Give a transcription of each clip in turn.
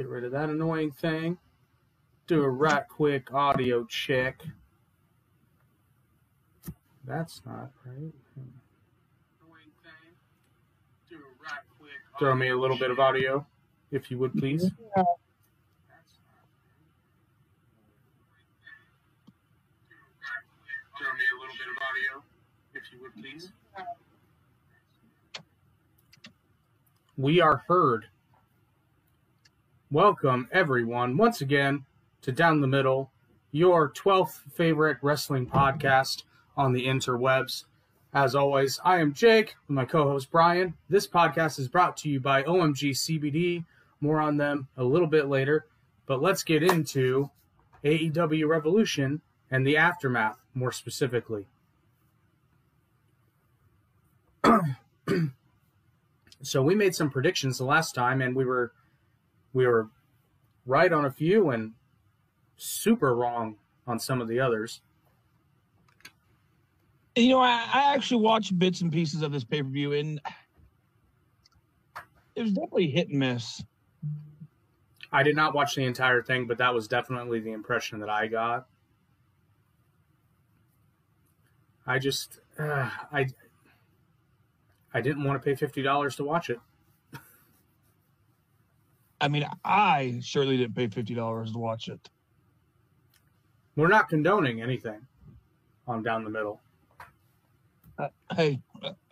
get rid of that annoying thing. Do a right quick audio check. That's not right. Throw me a little bit of audio, if you would please. Throw me a little bit of audio, if you would please. We are heard. Welcome, everyone, once again to Down the Middle, your 12th favorite wrestling podcast on the interwebs. As always, I am Jake with my co host Brian. This podcast is brought to you by OMG CBD. More on them a little bit later. But let's get into AEW Revolution and the aftermath more specifically. so we made some predictions the last time and we were we were right on a few and super wrong on some of the others. You know, I, I actually watched bits and pieces of this pay per view, and it was definitely hit and miss. I did not watch the entire thing, but that was definitely the impression that I got. I just, uh, I, I didn't want to pay fifty dollars to watch it. I mean, I surely didn't pay fifty dollars to watch it. We're not condoning anything on down the middle. Uh, hey,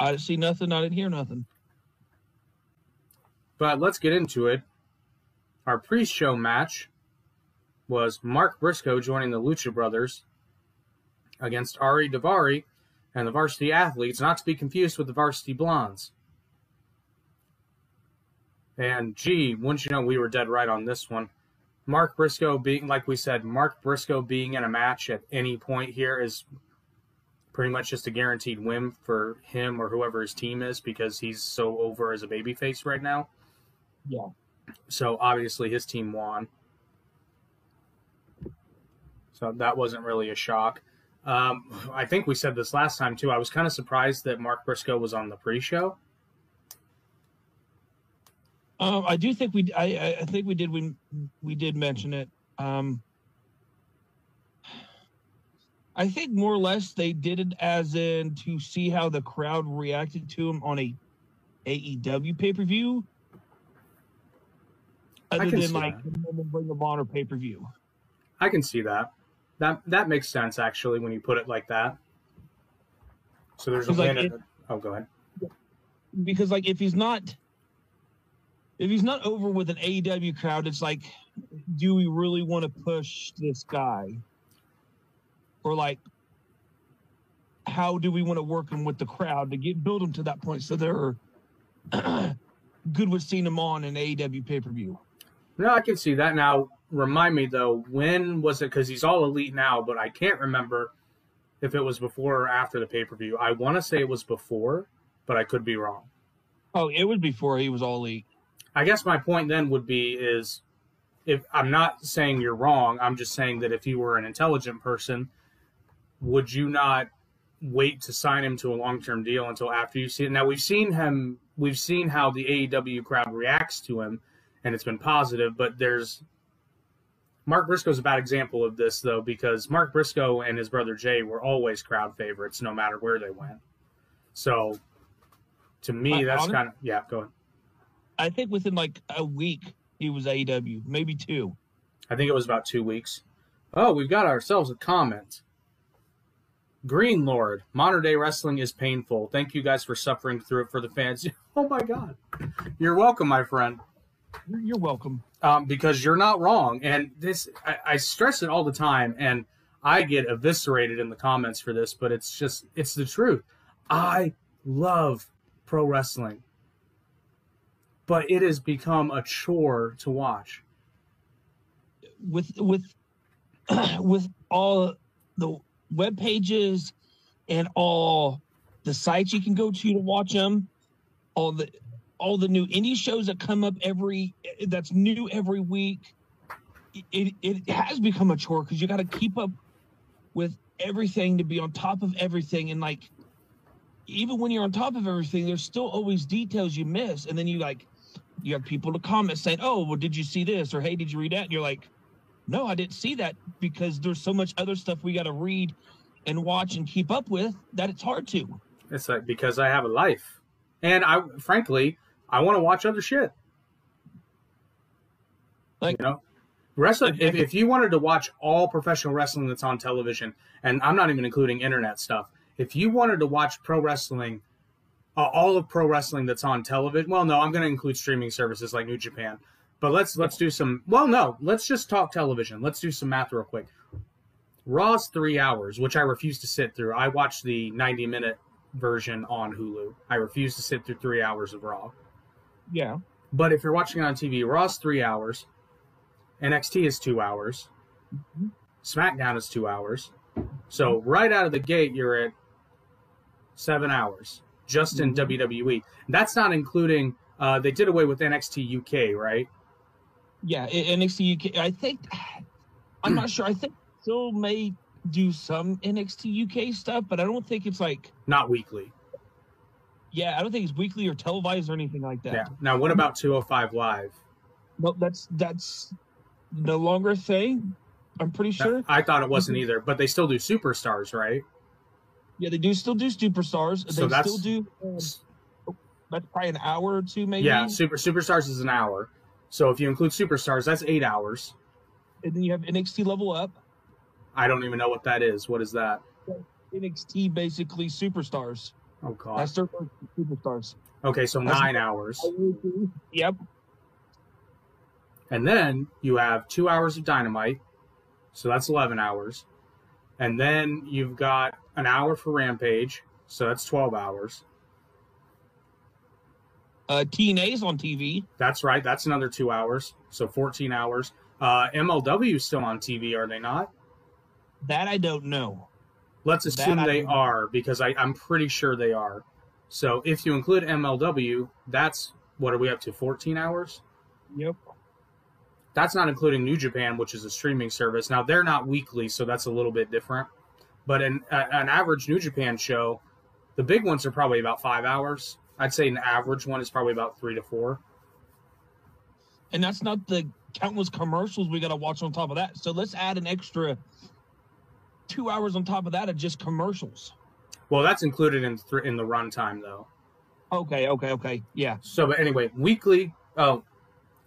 I didn't see nothing. I didn't hear nothing. But let's get into it. Our pre-show match was Mark Briscoe joining the Lucha Brothers against Ari Daivari and the Varsity Athletes, not to be confused with the Varsity Blondes. And gee, wouldn't you know, we were dead right on this one. Mark Briscoe being, like we said, Mark Briscoe being in a match at any point here is pretty much just a guaranteed win for him or whoever his team is because he's so over as a babyface right now. Yeah. So obviously his team won. So that wasn't really a shock. Um, I think we said this last time too. I was kind of surprised that Mark Briscoe was on the pre-show. Um, I do think we. I, I think we did. We we did mention it. Um, I think more or less they did it as in to see how the crowd reacted to him on a AEW pay per view, other than like Ring of Honor pay per view. I can see that. That that makes sense actually when you put it like that. So there's a win. Like, oh, go ahead. Because like if he's not if he's not over with an AEW crowd, it's like, do we really want to push this guy? Or like, how do we want to work him with the crowd to get build him to that point so they're good with seeing him on an AEW pay per view? No, I can see that. Now, remind me though, when was it? Because he's all elite now, but I can't remember if it was before or after the pay per view. I want to say it was before, but I could be wrong. Oh, it was before he was all elite. I guess my point then would be is if I'm not saying you're wrong, I'm just saying that if you were an intelligent person, would you not wait to sign him to a long term deal until after you see it? Now we've seen him we've seen how the AEW crowd reacts to him and it's been positive, but there's Mark Briscoe's a bad example of this though, because Mark Briscoe and his brother Jay were always crowd favorites no matter where they went. So to me, that's kind of yeah, go ahead. I think within like a week he was AEW, maybe two. I think it was about two weeks. Oh, we've got ourselves a comment. Green Lord, modern day wrestling is painful. Thank you guys for suffering through it for the fans. Oh my God. You're welcome, my friend. You're welcome. Um, because you're not wrong. And this, I, I stress it all the time, and I get eviscerated in the comments for this, but it's just, it's the truth. I love pro wrestling but it has become a chore to watch. With with with all the web pages and all the sites you can go to to watch them, all the all the new indie shows that come up every that's new every week. It it has become a chore because you got to keep up with everything to be on top of everything and like even when you're on top of everything there's still always details you miss and then you like you have people to comment saying, "Oh, well, did you see this?" or "Hey, did you read that?" And you're like, "No, I didn't see that because there's so much other stuff we got to read and watch and keep up with that it's hard to." It's like because I have a life, and I frankly I want to watch other shit. Like you know, wrestling. If, if you wanted to watch all professional wrestling that's on television, and I'm not even including internet stuff, if you wanted to watch pro wrestling, uh, all of pro wrestling that's on television, well, no, I'm going to include streaming services like New Japan. But let's let's do some. Well, no, let's just talk television. Let's do some math real quick. Raw's three hours, which I refuse to sit through. I watched the 90 minute version on Hulu. I refuse to sit through three hours of Raw. Yeah. But if you're watching it on TV, Raw's three hours, NXT is two hours, Mhm. SmackDown is two hours. So right out of the gate, you're at seven hours just in Mhm. WWE. That's not including. Uh, they did away with NXT UK, right? Yeah, NXT UK. I think I'm not sure. I think still may do some NXT UK stuff, but I don't think it's like Not weekly. yeah, I don't think it's weekly or televised or anything like that. Yeah. Now, what about 205 Live? No, that's that's no longer a thing. I'm pretty sure. I thought it wasn't either, but they still do superstars, right? Yeah, they do still do superstars. So they that's- still do. Um, that's probably an hour or two, maybe. Yeah, super superstars is an hour. So if you include superstars, that's eight hours. And then you have NXT Level Up. I don't even know what that is. What is that? NXT basically superstars. Oh god. That's their superstars. Okay, so That's- nine hours, Yep. and then you have two hours of dynamite, so that's eleven hours, and then you've got an hour for Rampage, so that's twelve hours. Uh, TNA's on TV. That's right. That's another two hours, so fourteen hours. Uh, MLW still on TV, are they not? That I don't know. Let's assume they are because I, I'm pretty sure they are. So if you include MLW, that's what are we up to? 14 hours? Yep. That's not including New Japan, which is a streaming service. Now they're not weekly, so that's a little bit different. But an, a, an average New Japan show, the big ones are probably about five hours. I'd say an average one is probably about three to four. And that's not the countless commercials we got to watch on top of that. So let's add an extra two hours on top of that of just commercials. Well, that's included in th- in the runtime though. Okay, okay, okay. Yeah. So, but anyway, weekly. Oh,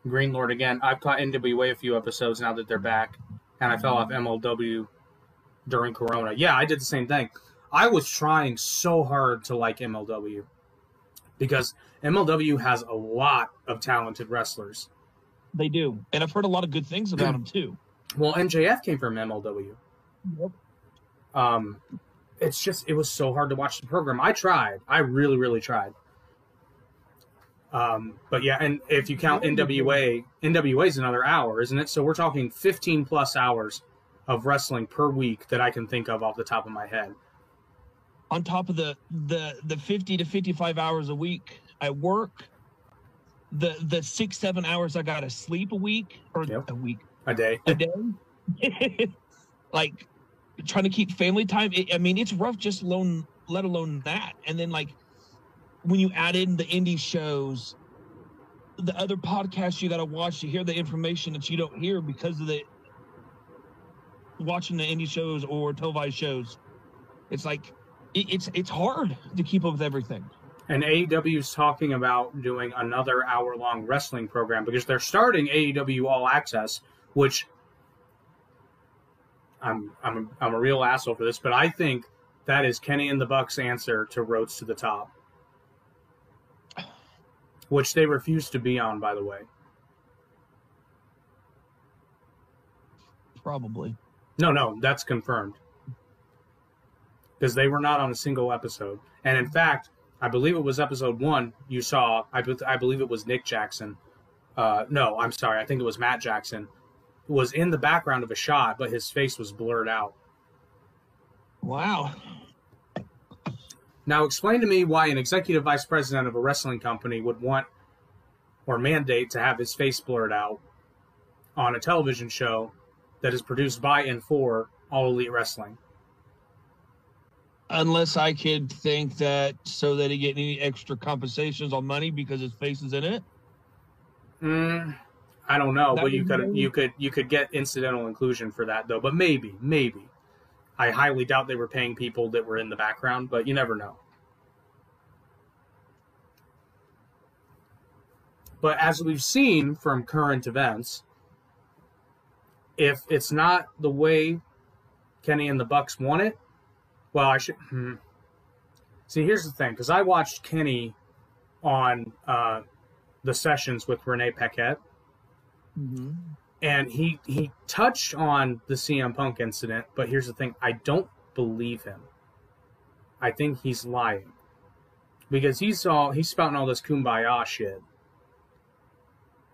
Green Lord again. I've caught NWA a few episodes now that they're back, and I fell off MLW during Corona. Yeah, I did the same thing. I was trying so hard to like MLW because MLW has a lot of talented wrestlers. They do. And I've heard a lot of good things about them too. Well, MJF came from MLW. Yep. Um, it's just it was so hard to watch the program. I tried. I really, really tried. Um, but yeah, and if you count NWA, NWA is another hour, isn't it? So we're talking 15 plus hours of wrestling per week that I can think of off the top of my head. On top of the the the 50 to 55 hours a week I work, the the six, seven hours I gotta sleep a week or Yep. a week. A day. a day. like trying to keep family time. I I mean, it's rough just alone, let alone that. And then like when you add in the indie shows, the other podcasts you got to watch to hear the information that you don't hear because of the watching the indie shows or televised shows. It's like it, it's it's hard to keep up with everything. And AEW is talking about doing another hour long wrestling program because they're starting AEW All Access, which I'm I'm a, I'm a real asshole for this, but I think that is Kenny and the Bucks' answer to Roads to the Top, which they refuse to be on, by the way. Probably. No, no, that's confirmed because they were not on a single episode, and in fact, I believe it was episode one. You saw, I, I believe it was Nick Jackson. Uh, no, I'm sorry, I think it was Matt Jackson. Who was in the background of a shot, but his face was blurred out. Wow. Now, explain to me why an executive vice president of a wrestling company would want or mandate to have his face blurred out on a television show that is produced by and for All Elite Wrestling. Unless I could think that so that he get any extra compensations on money because his face is in it. Mm, I don't know, That but you could you could you could get incidental inclusion for that though. But maybe, maybe. I highly doubt they were paying people that were in the background, but you never know. But as we've seen from current events, if it's not the way Kenny and the Bucks want it, well, I should. Hmm. See, here's the thing, because I watched Kenny on uh, the sessions with Renee Paquette, Mhm. and he he touched on the CM Punk incident. But here's the thing: I don't believe him. I think he's lying because he's all he's spouting all this kumbaya shit,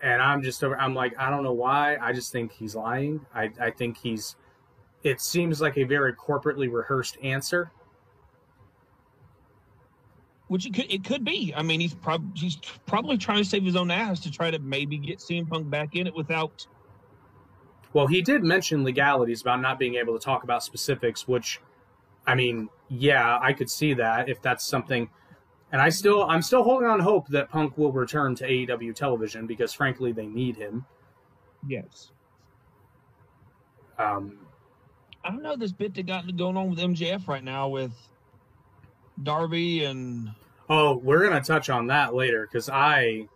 and I'm just over I'm like I don't know why. I just think he's lying. I I think he's. It seems like a very corporately rehearsed answer. Which it could it could be. I mean, he's probably he's probably trying to save his own ass to try to maybe get CM Punk back in it without. Well, he did mention legalities about not being able to talk about specifics, which, I mean, yeah, I could see that if that's something. And I still, I'm still holding on hope that Punk will return to AEW television because, frankly, they need him. Yes. Um, I don't know this bit that got going on with MJF right now with Darby and oh, we're gonna touch on that later because I,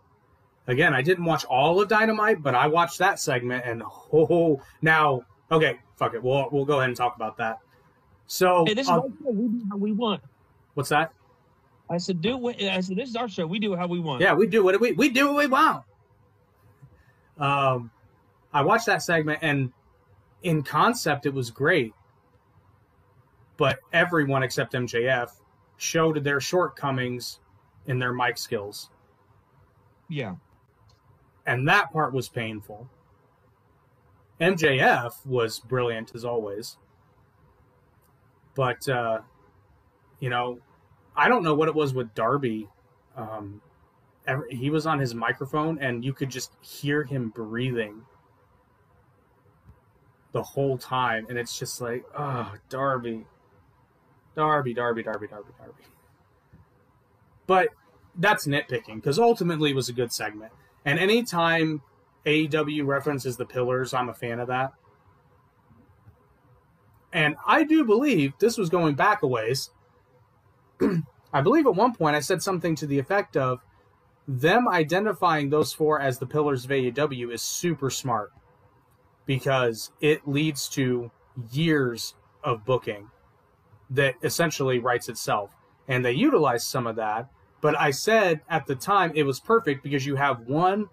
again, I didn't watch all of Dynamite, but I watched that segment and oh, now okay, fuck it, we'll we'll go ahead and talk about that. So, hey, this is our. We do how we want. what's that? I said, do what I said. This is our show. We do how we want. Yeah, we do what we we do what we want. Um, I watched that segment, and in concept, it was great. But everyone except MJF showed their shortcomings in their mic skills, Yeah. and that part was painful. MJF was brilliant as always, but uh, you know, I don't know what it was with Darby. Um, ever, he was on his microphone, and you could just hear him breathing the whole time, and it's just like, oh, Darby, Darby, Darby, Darby, Darby, Darby. But that's nitpicking because ultimately it was a good segment, and anytime AEW references the pillars, I'm a fan of that. And I do believe this was going back a ways. I believe at one point I said something to the effect of them identifying those four as the pillars of AEW is super smart because it leads to years of booking that essentially writes itself. And they utilize some of that. But I said at the time it was perfect because you have one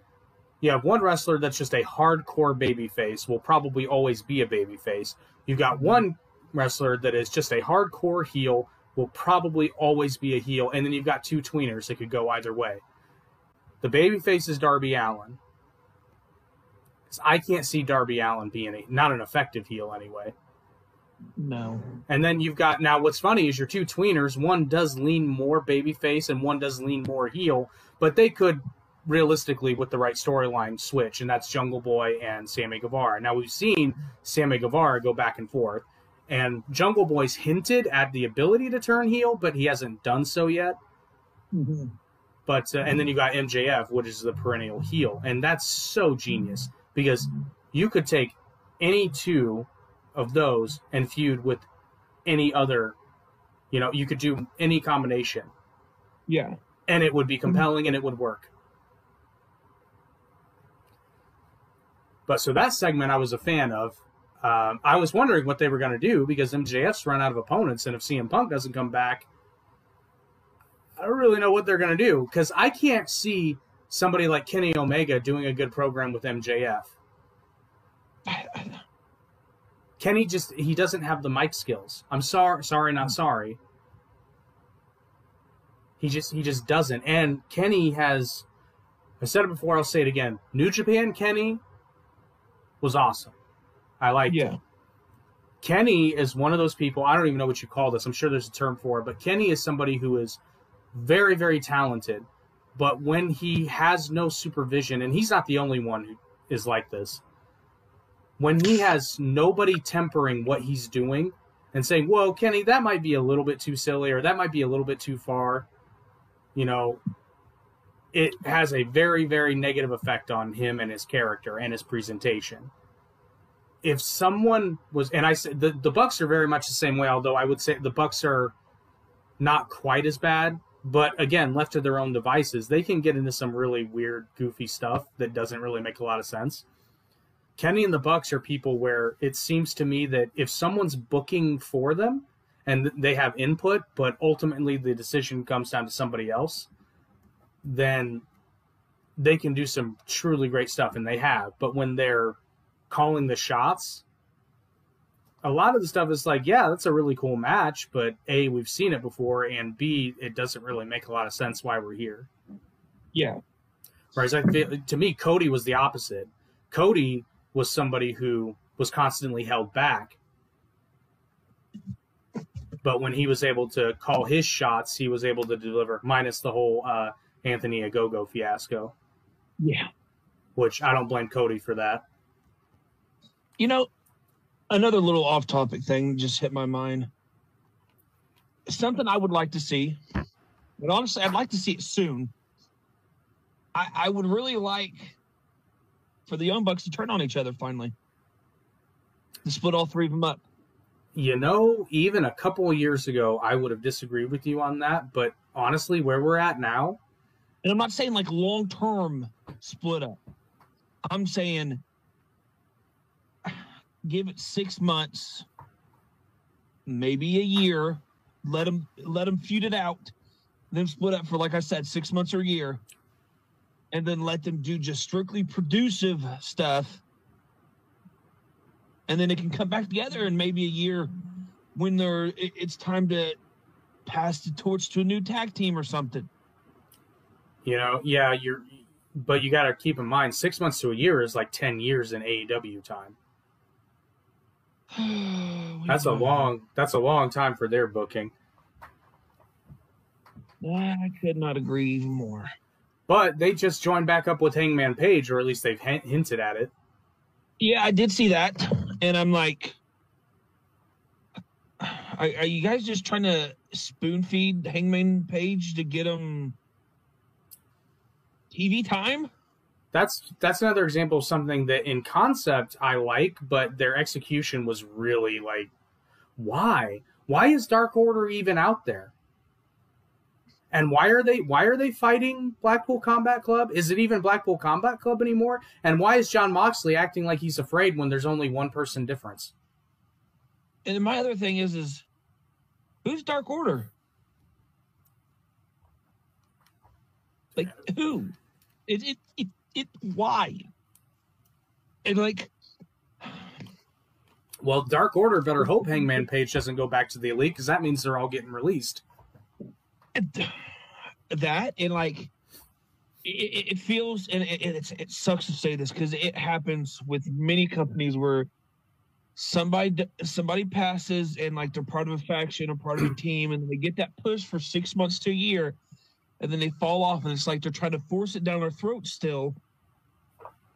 you have one wrestler that's just a hardcore baby face, will probably always be a baby face. You've got mm-hmm. one wrestler that is just a hardcore heel, will probably always be a heel, and then you've got two tweeners that could go either way. The baby face is Darby Allin. I can't see Darby Allin being a, not an effective heel anyway. No. And then you've got now what's funny is your two tweeners, one does lean more babyface and one does lean more heel, but they could realistically with the right storyline switch, and that's Jungle Boy and Sammy Guevara. Now we've seen Sammy Guevara go back and forth, and Jungle Boy's hinted at the ability to turn heel, but he hasn't done so yet. Mhm. But uh, and then you got MJF, which is the perennial heel, and that's so genius because you could take any two of those and feud with any other. You know, you could do any combination, Yeah. and it would be compelling and it would work. But so that segment I was a fan of. Um, I was wondering what they were going to do because MJF's run out of opponents, and if CM Punk doesn't come back, I don't really know what they're going to do because I can't see somebody like Kenny Omega doing a good program with MJF. Kenny just he doesn't have the mic skills. I'm sorry, sorry, not sorry. He just he just doesn't. And Kenny has I said it before, I'll say it again. New Japan Kenny was awesome. I like Yeah. Kenny is one of those people. I don't even know what you call this. I'm sure there's a term for it, but Kenny is somebody who is very, very talented. But when he has no supervision, and he's not the only one who is like this, when he has nobody tempering what he's doing and saying, "Whoa, Kenny, that might be a little bit too silly, or that might be a little bit too far," you know, it has a very very negative effect on him and his character and his presentation. If someone was, and I said the the Bucks are very much the same way, although I would say the Bucks are not quite as bad. But again, left to their own devices, they can get into some really weird, goofy stuff that doesn't really make a lot of sense. Kenny and the Bucks are people where it seems to me that if someone's booking for them and they have input, but ultimately the decision comes down to somebody else, then they can do some truly great stuff, and they have. But when they're calling the shots, a lot of the stuff is like, yeah, that's a really cool match, but A, we've seen it before, and B, it doesn't really make a lot of sense why we're here. Yeah. Whereas I feel, to me, Cody was the opposite. Cody was somebody who was constantly held back. But when he was able to call his shots, he was able to deliver, minus the whole uh, Anthony Ogogo fiasco. Yeah. Which I don't blame Cody for that. You know, another little off topic thing just hit my mind. Something I would like to see, but honestly, I'd like to see it soon. I, I would really like for the Young Bucks to turn on each other finally. To split all three of them up. You know, even a couple of years ago, I would have disagreed with you on that. But honestly, where we're at now, and I'm not saying like long term split up. I'm saying give it six months, maybe a year. Let them let them feud it out, then split up for like I said, six months or a year, and then let them do just strictly producive stuff, and then they can come back together in maybe a year when they're it's time to pass the torch to a new tag team or something. You know, yeah, you're, but you got to keep in mind, six months to a year is like ten years in AEW time. Oh, that's a long that's a long time for their booking. I could not agree even more. But they just joined back up with Hangman Page, or at least they've hinted at it. Yeah, I did see that, and I'm like, are, are you guys just trying to spoon feed Hangman Page to get him TV time? That's that's another example of something that in concept I like, but their execution was really like, why? Why is Dark Order even out there? And why are they why are they fighting Blackpool Combat Club? Is it even Blackpool Combat Club anymore? And why is Jon Moxley acting like he's afraid when there's only one person difference? And my other thing is is who's Dark Order? Like who? It it, it it why? And like well, Dark Order better hope Hangman Page doesn't go back to the Elite because that means they're all getting released. That and like it, it feels and it, it's it sucks to say this because it happens with many companies where somebody somebody passes and like they're part of a faction or part of a team and they get that push for six months to a year and then they fall off and it's like they're trying to force it down our throats still.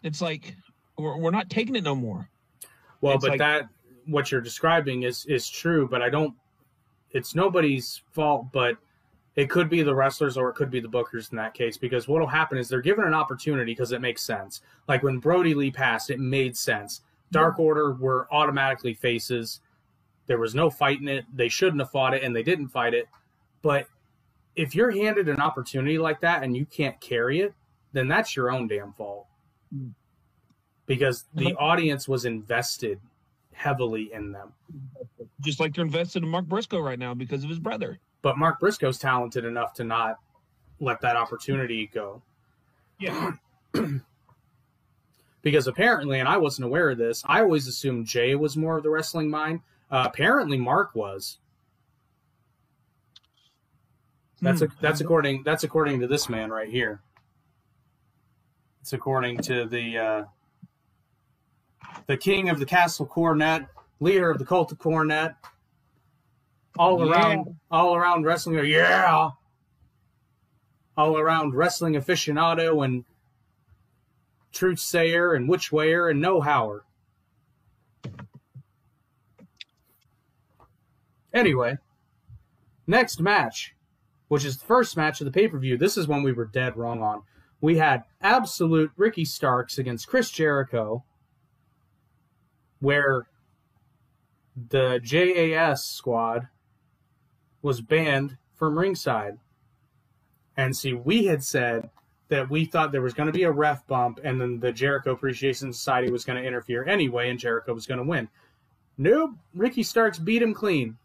It's like we're, we're not taking it no more. Well it's but like, that what you're describing is is true but i don't it's nobody's fault but it could be the wrestlers or it could be the bookers in that case because what'll happen is they're given an opportunity because it makes sense. Like when Brodie Lee passed it made sense. Dark order were automatically faces. There was no fighting it. They shouldn't have fought it and they didn't fight it. But if you're handed an opportunity like that and you can't carry it, then that's your own damn fault. Because the audience was invested heavily in them. Just like they're invested in Mark Briscoe right now because of his brother. But Mark Briscoe's talented enough to not let that opportunity go. Yeah. because apparently, and I wasn't aware of this, I always assumed Jay was more of the wrestling mind. Uh, apparently, Mark was. That's a, that's according that's according to this man right here. It's according to the uh, the king of the castle Cornette, leader of the cult of Cornette, all Yeah. around all around wrestling. Yeah, all around wrestling aficionado and truth sayer and witch wayer and know hower. Anyway, next match which is the first match of the pay per view. This is one we were dead wrong on. We had absolute Ricky Starks against Chris Jericho, where the JAS squad was banned from ringside. And see, we had said that we thought there was going to be a ref bump and then the Jericho Appreciation Society was going to interfere anyway and Jericho was going to win. Nope, Ricky Starks beat him clean.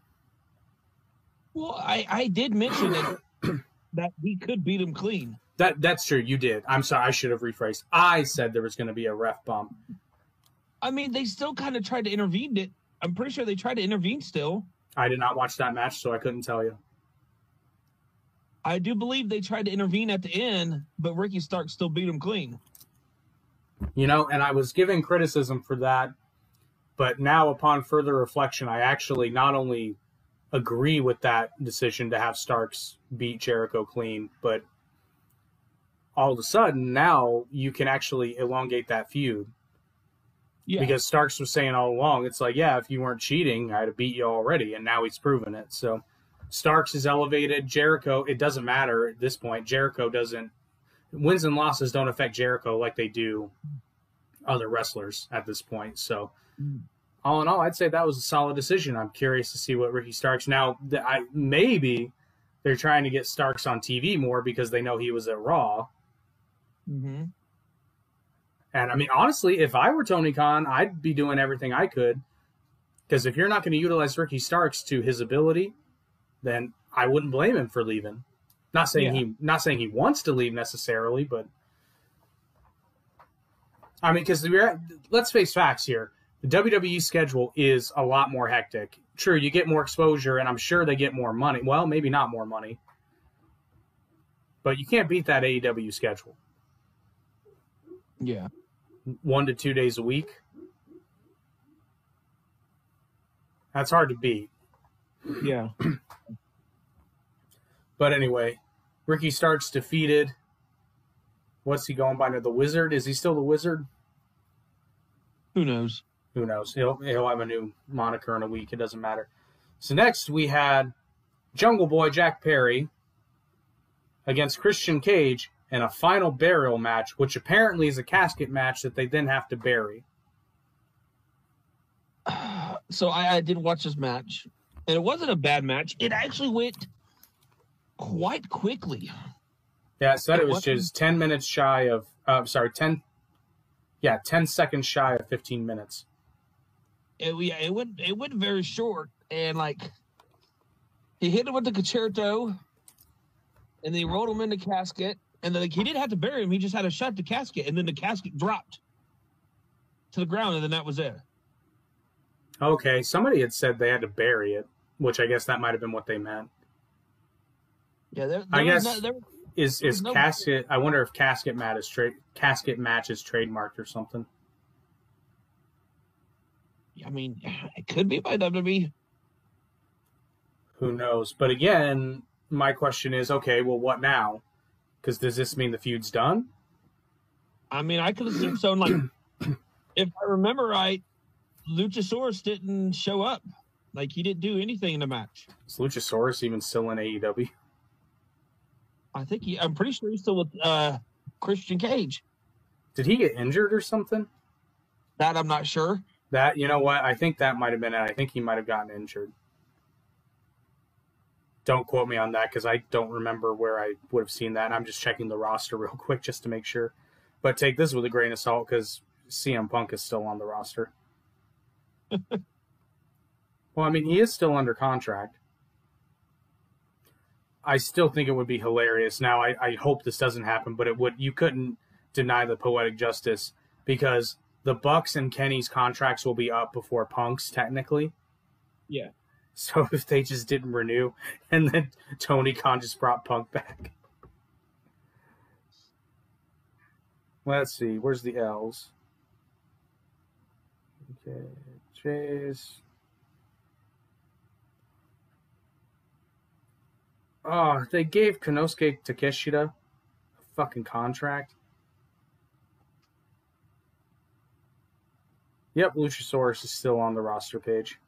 Well, I, I did mention that that he could beat him clean. That that's true. You did. I'm sorry. I should have rephrased. I said there was going to be a ref bump. I mean, they still kind of tried to intervene. It. I'm pretty sure they tried to intervene still. I did not watch that match, so I couldn't tell you. I do believe they tried to intervene at the end, but Ricky Stark still beat him clean. You know, and I was giving criticism for that, but now upon further reflection, I actually not only agree with that decision to have Starks beat Jericho clean, but all of a sudden now you can actually elongate that feud. Yeah. Because Starks was saying all along, it's like, yeah, if you weren't cheating, I'd have beat you already, and now he's proven it. So Starks is elevated. Jericho, it doesn't matter at this point. Jericho doesn't wins and losses don't affect Jericho like they do other wrestlers at this point. So mm all in all, I'd say that was a solid decision. I'm curious to see what Ricky Starks now. I maybe they're trying to get Starks on TV more because they know he was at Raw. Mm-hmm. And I mean, honestly, if I were Tony Khan, I'd be doing everything I could. Because if you're not going to utilize Ricky Starks to his ability, then I wouldn't blame him for leaving. Not saying yeah. he, not saying he wants to leave necessarily, but I mean, because let's face facts here the WWE schedule is a lot more hectic. True, you get more exposure, and I'm sure they get more money. Well, maybe not more money, but you can't beat that AEW schedule. Yeah, one to two days a week. That's hard to beat. Yeah. but anyway, Ricky Starks defeated. What's he going by now? The Wizard? Is he still the Wizard? Who knows? Who knows? He'll he'll have a new moniker in a week. It doesn't matter. So next we had Jungle Boy Jack Perry against Christian Cage in a final burial match, which apparently is a casket match that they then have to bury. So I, I did watch this match, and it wasn't a bad match. It actually went quite quickly. Yeah, said it, it was just ten minutes shy of. Uh, sorry, ten. Yeah, ten seconds shy of fifteen minutes it, yeah, it went it went very short, and like he hit him with the Con-Chair-To, and then he rolled him in the casket, and then like, he didn't have to bury him; he just had to shut the casket, and then the casket dropped to the ground, and then that was it. Okay, somebody had said they had to bury it, which I guess that might have been what they meant. Yeah, there, there I guess no, there, is is no casket. I wonder if casket mat is trade casket match is trademarked or something. I mean, it could be by WWE. Who knows? But again, my question is, okay, well, what now? Because does this mean the feud's done? I mean, I could assume so. Like, if I remember right, Luchasaurus didn't show up. Like, he didn't do anything in the match. Is Luchasaurus even still in AEW? I think he. I'm pretty sure he's still with uh, Christian Cage. Did he get injured or something? That I'm not sure. That you know what? I think that might have been it. I think he might have gotten injured. Don't quote me on that because I don't remember where I would have seen that. And I'm just checking the roster real quick just to make sure. But take this with a grain of salt because CM Punk is still on the roster. well, I mean, he is still under contract. I still think it would be hilarious. Now, I, I hope this doesn't happen, but it would. You couldn't deny the poetic justice because the Bucks and Kenny's contracts will be up before Punk's technically. Yeah. So if they just didn't renew and then Tony Khan just brought Punk back. Let's see, where's the L's? Okay, Chase. Oh, they gave Konosuke Takeshita a fucking contract. Yep, Luchasaurus is still on the roster page.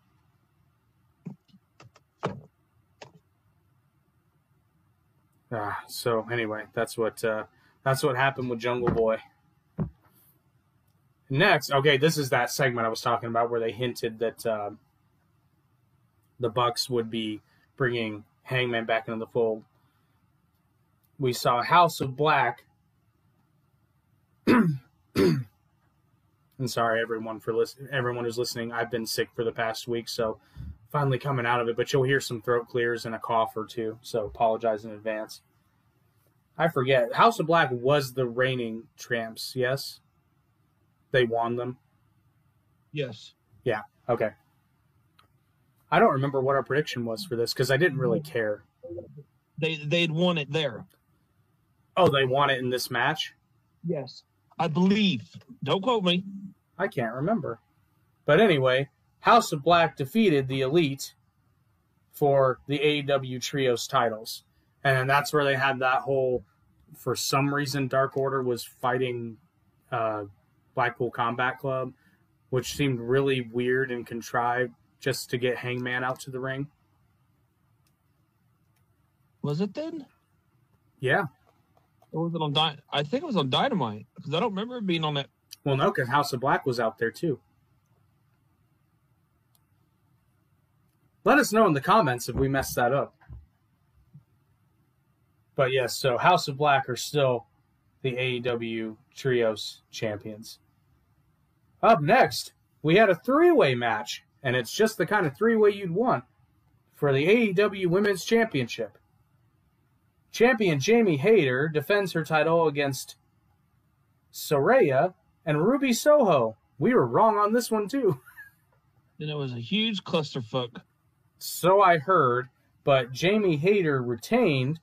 Ah, so anyway, that's what uh, that's what happened with Jungle Boy. Next, okay, this is that segment I was talking about where they hinted that uh, the Bucks would be bringing Hangman back into the fold. We saw House of Black. and sorry everyone for listen everyone who's listening. I've been sick for the past week, so finally coming out of it, but you'll hear some throat clears and a cough or two, so apologize in advance. I forget. House of Black was the reigning tramps, yes? They won them? Yes. Yeah, okay. I don't remember what our prediction was for this because I didn't really care. They they'd won it there. Oh, they won it in this match? Yes. I believe. Don't quote me. I can't remember. But anyway, House of Black defeated the Elite for the AEW Trios titles. And that's where they had that whole, for some reason, Dark Order was fighting uh, Blackpool Combat Club, which seemed really weird and contrived just to get Hangman out to the ring. Was it then? Yeah. Or was it on Dy- I think it was on Dynamite because I don't remember it being on that. Well, no, because House of Black was out there too. Let us know in the comments if we messed that up. But yes, so House of Black are still the AEW Trios champions. Up next, we had a three way match, and it's just the kind of three way you'd want for the AEW Women's Championship. Champion Jamie Hayter defends her title against Saraya and Ruby Soho. We were wrong on this one too. And it was a huge clusterfuck. So I heard, but Jamie Hayter retained.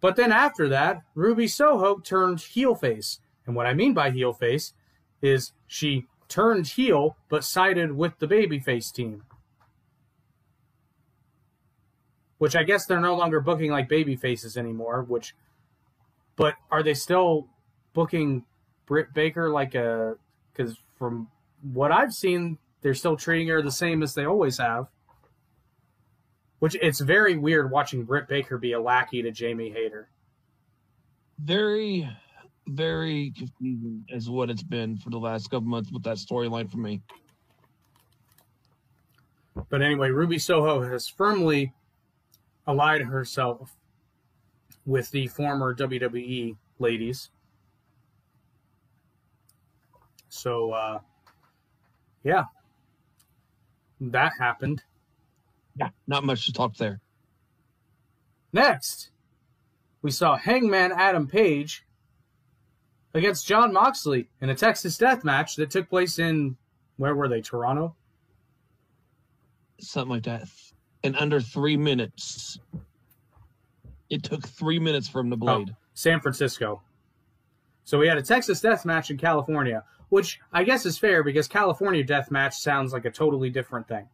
But then after that, Ruby Soho turned heel face. And what I mean by heel face is she turned heel but sided with the babyface team. Which I guess they're no longer booking like baby faces anymore, which but are they still booking Britt Baker like uh, a cuz from what I've seen they're still treating her the same as they always have. Which it's very weird watching Britt Baker be a lackey to Jamie Hayter. Very, very confusing is what it's been for the last couple months with that storyline for me. But anyway, Ruby Soho has firmly allied herself with the former WWE ladies. So, uh, yeah, that happened. Yeah, not much to talk there. Next, we saw Hangman Adam Page against Jon Moxley in a Texas death match that took place in, where were they, Toronto? Something like that. In under three minutes. It took three minutes for him to blade. Oh, San Francisco. So we had a Texas death match in California, which I guess is fair because California death match sounds like a totally different thing.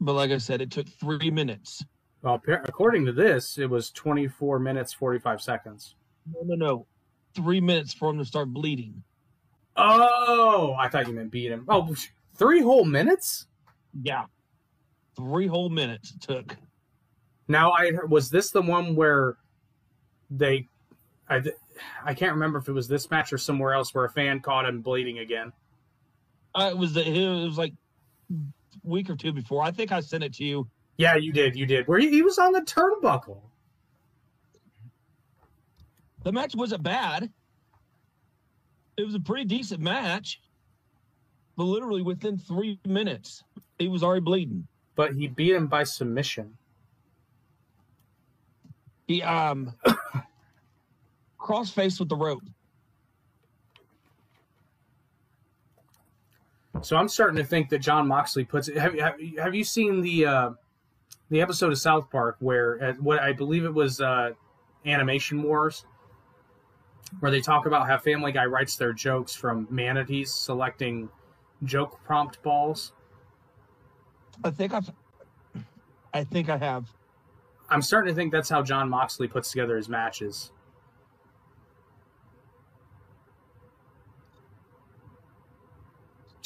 But like I said, it took three minutes. Well, according to this, it was 24 minutes, 45 seconds. No, no, no. Three minutes for him to start bleeding. Oh, I thought you meant beat him. Oh, three whole minutes? Yeah. Three whole minutes it took. Now, I was this the one where they, I, I can't remember if it was this match or somewhere else where a fan caught him bleeding again. Uh, it was the, it was like week or two before. I think I sent it to you. Yeah, you did. You did. Where he, he was on the turnbuckle. The match wasn't bad. It was a pretty decent match. But literally within three minutes, he was already bleeding. But he beat him by submission. He um cross faced with the rope. So I'm starting to think that Jon Moxley puts it. Have, have, have you seen the uh, the episode of South Park where uh, what I believe it was uh, Animation Wars, where they talk about how Family Guy writes their jokes from manatees selecting joke prompt balls. I think I've. I think I have. I'm starting to think that's how Jon Moxley puts together his matches.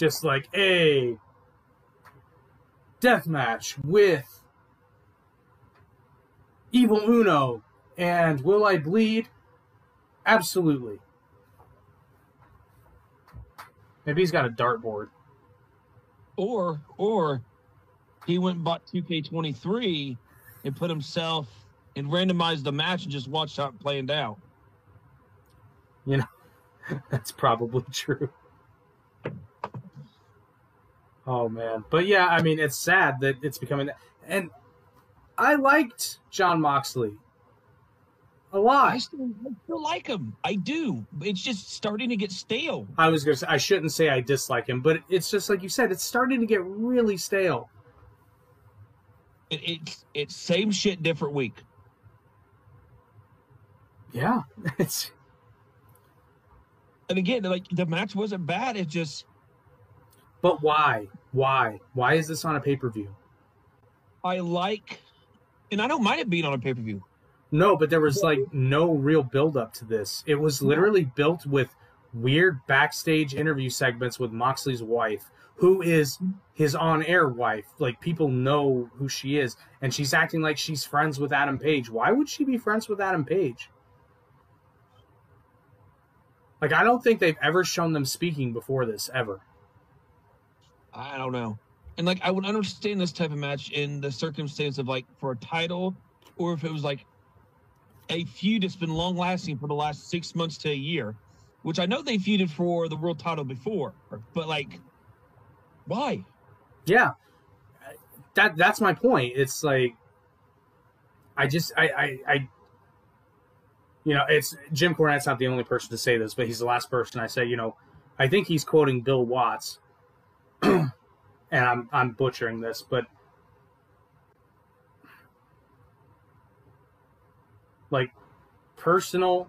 Just like a death match with Evil Uno and Will I Bleed? Absolutely. Maybe he's got a dartboard. Or or he went and bought 2K23 and put himself and randomized the match and just watched how it played out. You know, that's probably true. Oh man, but yeah, I mean, it's sad that it's becoming. And I liked Jon Moxley a lot. I still, I still like him. I do. It's just starting to get stale. I was gonna say I shouldn't say I dislike him, but it's just like you said, it's starting to get really stale. It, it's it's same shit, different week. Yeah, it's And again, like the match wasn't bad. It just but why? Why? Why is this on a pay per view? I like, and I don't mind it being on a pay per view. No, but there was like no real build up to this. It was literally built with weird backstage interview segments with Moxley's wife, who is his on air wife. Like people know who she is, and she's acting like she's friends with Adam Page. Why would she be friends with Adam Page? Like I don't think they've ever shown them speaking before this ever. I don't know. And like I would understand this type of match in the circumstance of like for a title, or if it was like a feud that's been long lasting for the last six months to a year, which I know they feuded for the world title before, but like, why? Yeah, that that's my point. It's like I just I I, I you know it's Jim Cornette's not the only person to say this, but he's the last person I say. You know, I think he's quoting Bill Watts, and I'm I'm butchering this, but like personal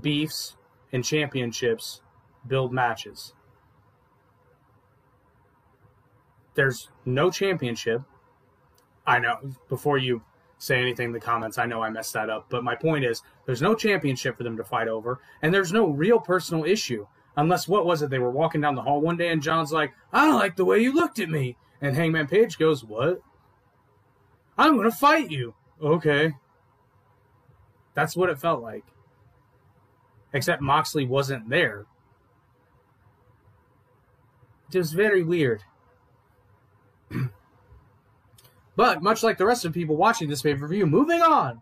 beefs and championships build matches. There's no championship. I know before you say anything in the comments, I know I messed that up, but my point is there's no championship for them to fight over, and there's no real personal issue. Unless what was it? They were walking down the hall one day and Jon's like, I don't like the way you looked at me. And Hangman Page goes, What? I'm gonna fight you. Okay. That's what it felt like. Except Moxley wasn't there. It was very weird. but much like the rest of people watching this pay per view, moving on.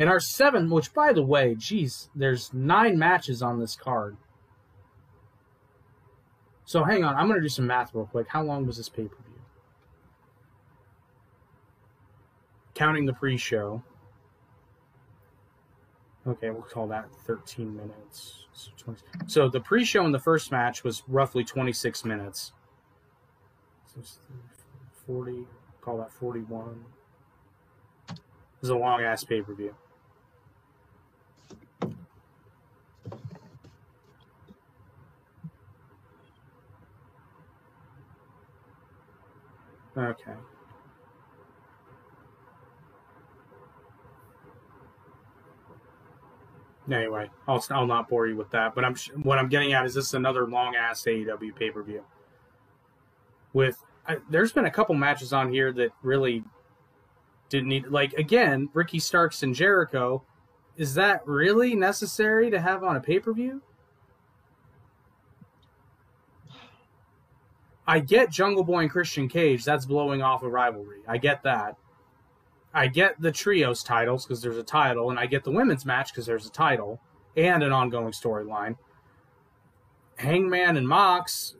In our seven, which by the way, geez, there's nine matches on this card. So hang on, I'm to do some math real quick. How long was this pay per view? Counting the pre show. Okay, we'll call that 13 minutes. So, 20, so the pre-show in the first match was roughly 26 minutes. So 40, call that 41. This is a long ass pay-per-view. Okay. Anyway, I'll, I'll not bore you with that. But I'm what I'm getting at is this is another long ass AEW pay per view. With I, there's been a couple matches on here that really didn't need like again Ricky Starks and Jericho. Is that really necessary to have on a pay per view? I get Jungle Boy and Christian Cage. That's blowing off a rivalry. I get that. I get the trios titles because there's a title, and I get the women's match because there's a title and an ongoing storyline. Hangman and Mox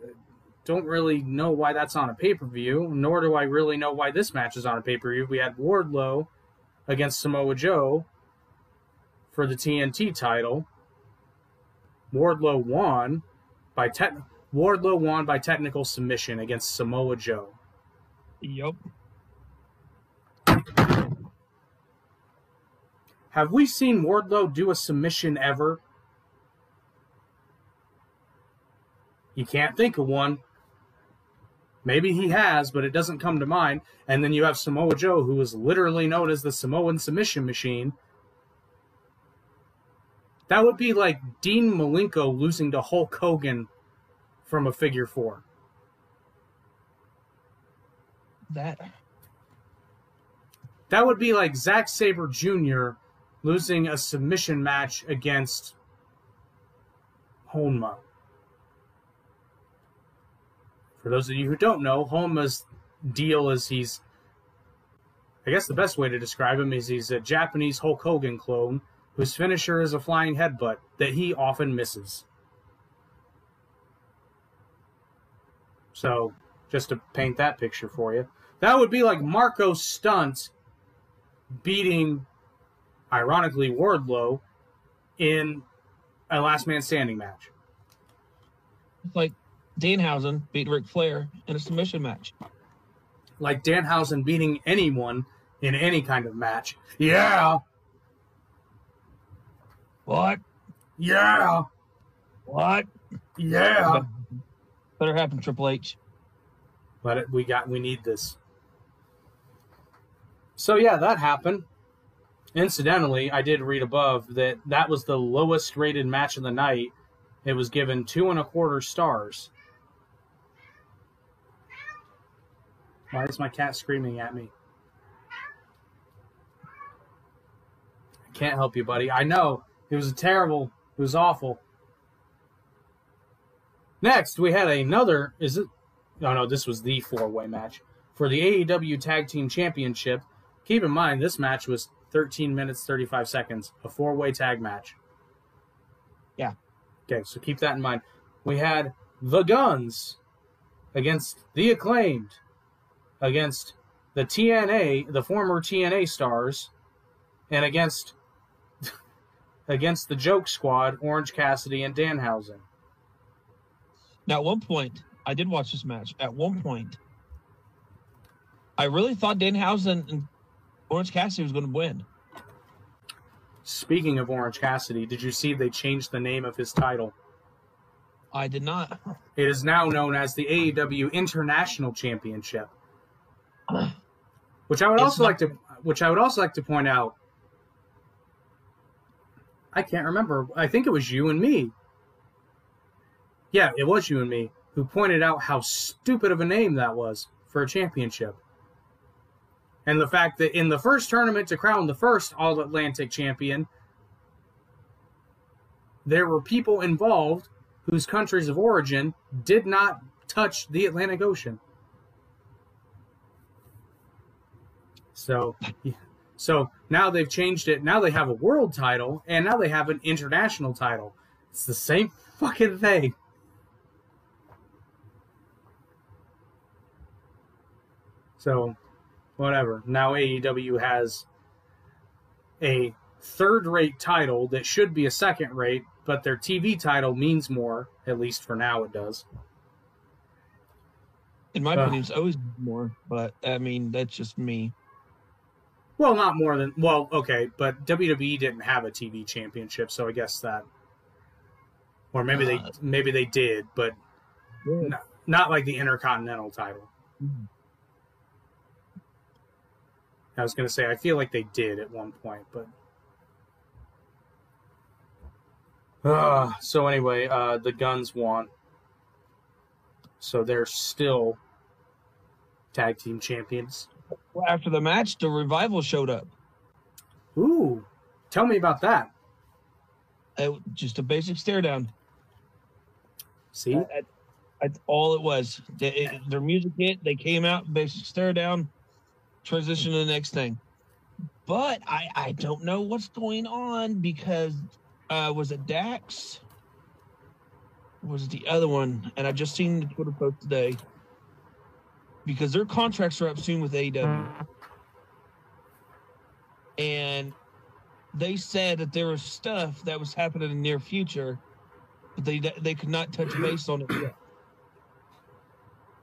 don't really know why that's on a pay per view, nor do I really know why this match is on a pay per view. We had Wardlow against Samoa Joe for the TNT title. Wardlow won by te- Wardlow won by technical submission against Samoa Joe. Yep. Have we seen Wardlow do a submission ever? You can't think of one. Maybe he has, but it doesn't come to mind. And then you have Samoa Joe, who is literally known as the Samoan submission machine. That would be like Dean Malenko losing to Hulk Hogan from a figure four. That That would be like Zack Sabre Jr. losing a submission match against Honma. For those of you who don't know, Honma's deal is he's, I guess the best way to describe him is he's a Japanese Hulk Hogan clone whose finisher is a flying headbutt that he often misses. So, just to paint that picture for you, that would be like Marko Stunt beating, ironically, Wardlow in a last man standing match. Like Danhausen beat Ric Flair in a submission match. Like Danhausen beating anyone in any kind of match. Yeah. What? Yeah. What? Yeah. Better happen, Triple H. But it, we got we need this. So yeah, that happened. Incidentally, I did read above that that was the lowest rated match of the night. It was given two and a quarter stars. Why is my cat screaming at me? I can't help you, buddy. I know. It was a terrible. It was awful. Next, we had another. Is it? No, no, this was the four way match. For the AEW Tag Team Championship, keep in mind this match was 13 minutes, 35 seconds, a four way tag match. Yeah. Okay, so keep that in mind. We had the Guns against the Acclaimed, against the TNA, the former TNA stars, and against against the Joke Squad, Orange Cassidy and Danhausen. Now, at one point, I did watch this match. At one point, I really thought Danhausen and Orange Cassidy was going to win. Speaking of Orange Cassidy, did you see they changed the name of his title? I did not. It is now known as the AEW International Championship. Which I would It's also not- like to which I would also like to point out I can't remember. I think it was you and me. Yeah, it was you and me who pointed out how stupid of a name that was for a championship. And the fact that in the first tournament to crown the first All Atlantic champion, there were people involved whose countries of origin did not touch the Atlantic Ocean. So, so now they've changed it. Now they have a world title, and now they have an international title. It's the same fucking thing. So, whatever. Now AEW has a third rate title that should be a second rate, but their TV title means more, at least for now it does. In my Uh. opinion, it's always more, but I mean, that's just me. Well, not more than well, okay, but WWE didn't have a TV championship, so I guess that or maybe they Uh. maybe they did, but no, not like the Intercontinental title. Mhm. I was going to say I feel like they did at one point, but uh, so anyway, uh, the Guns won, so they're still tag team champions. Well, after the match, the revival showed up. Ooh, tell me about that. It, just a basic stare down. See, That- That's all it was. They, it- their music hit. They came out, basic stare down, transition to the next thing. But I, I don't know what's going on because uh, was it Dax? Was it the other one? And I just seen the Twitter post today because their contracts are up soon with AW. And they said that there was stuff that was happening in the near future, but they they could not touch base on it yet.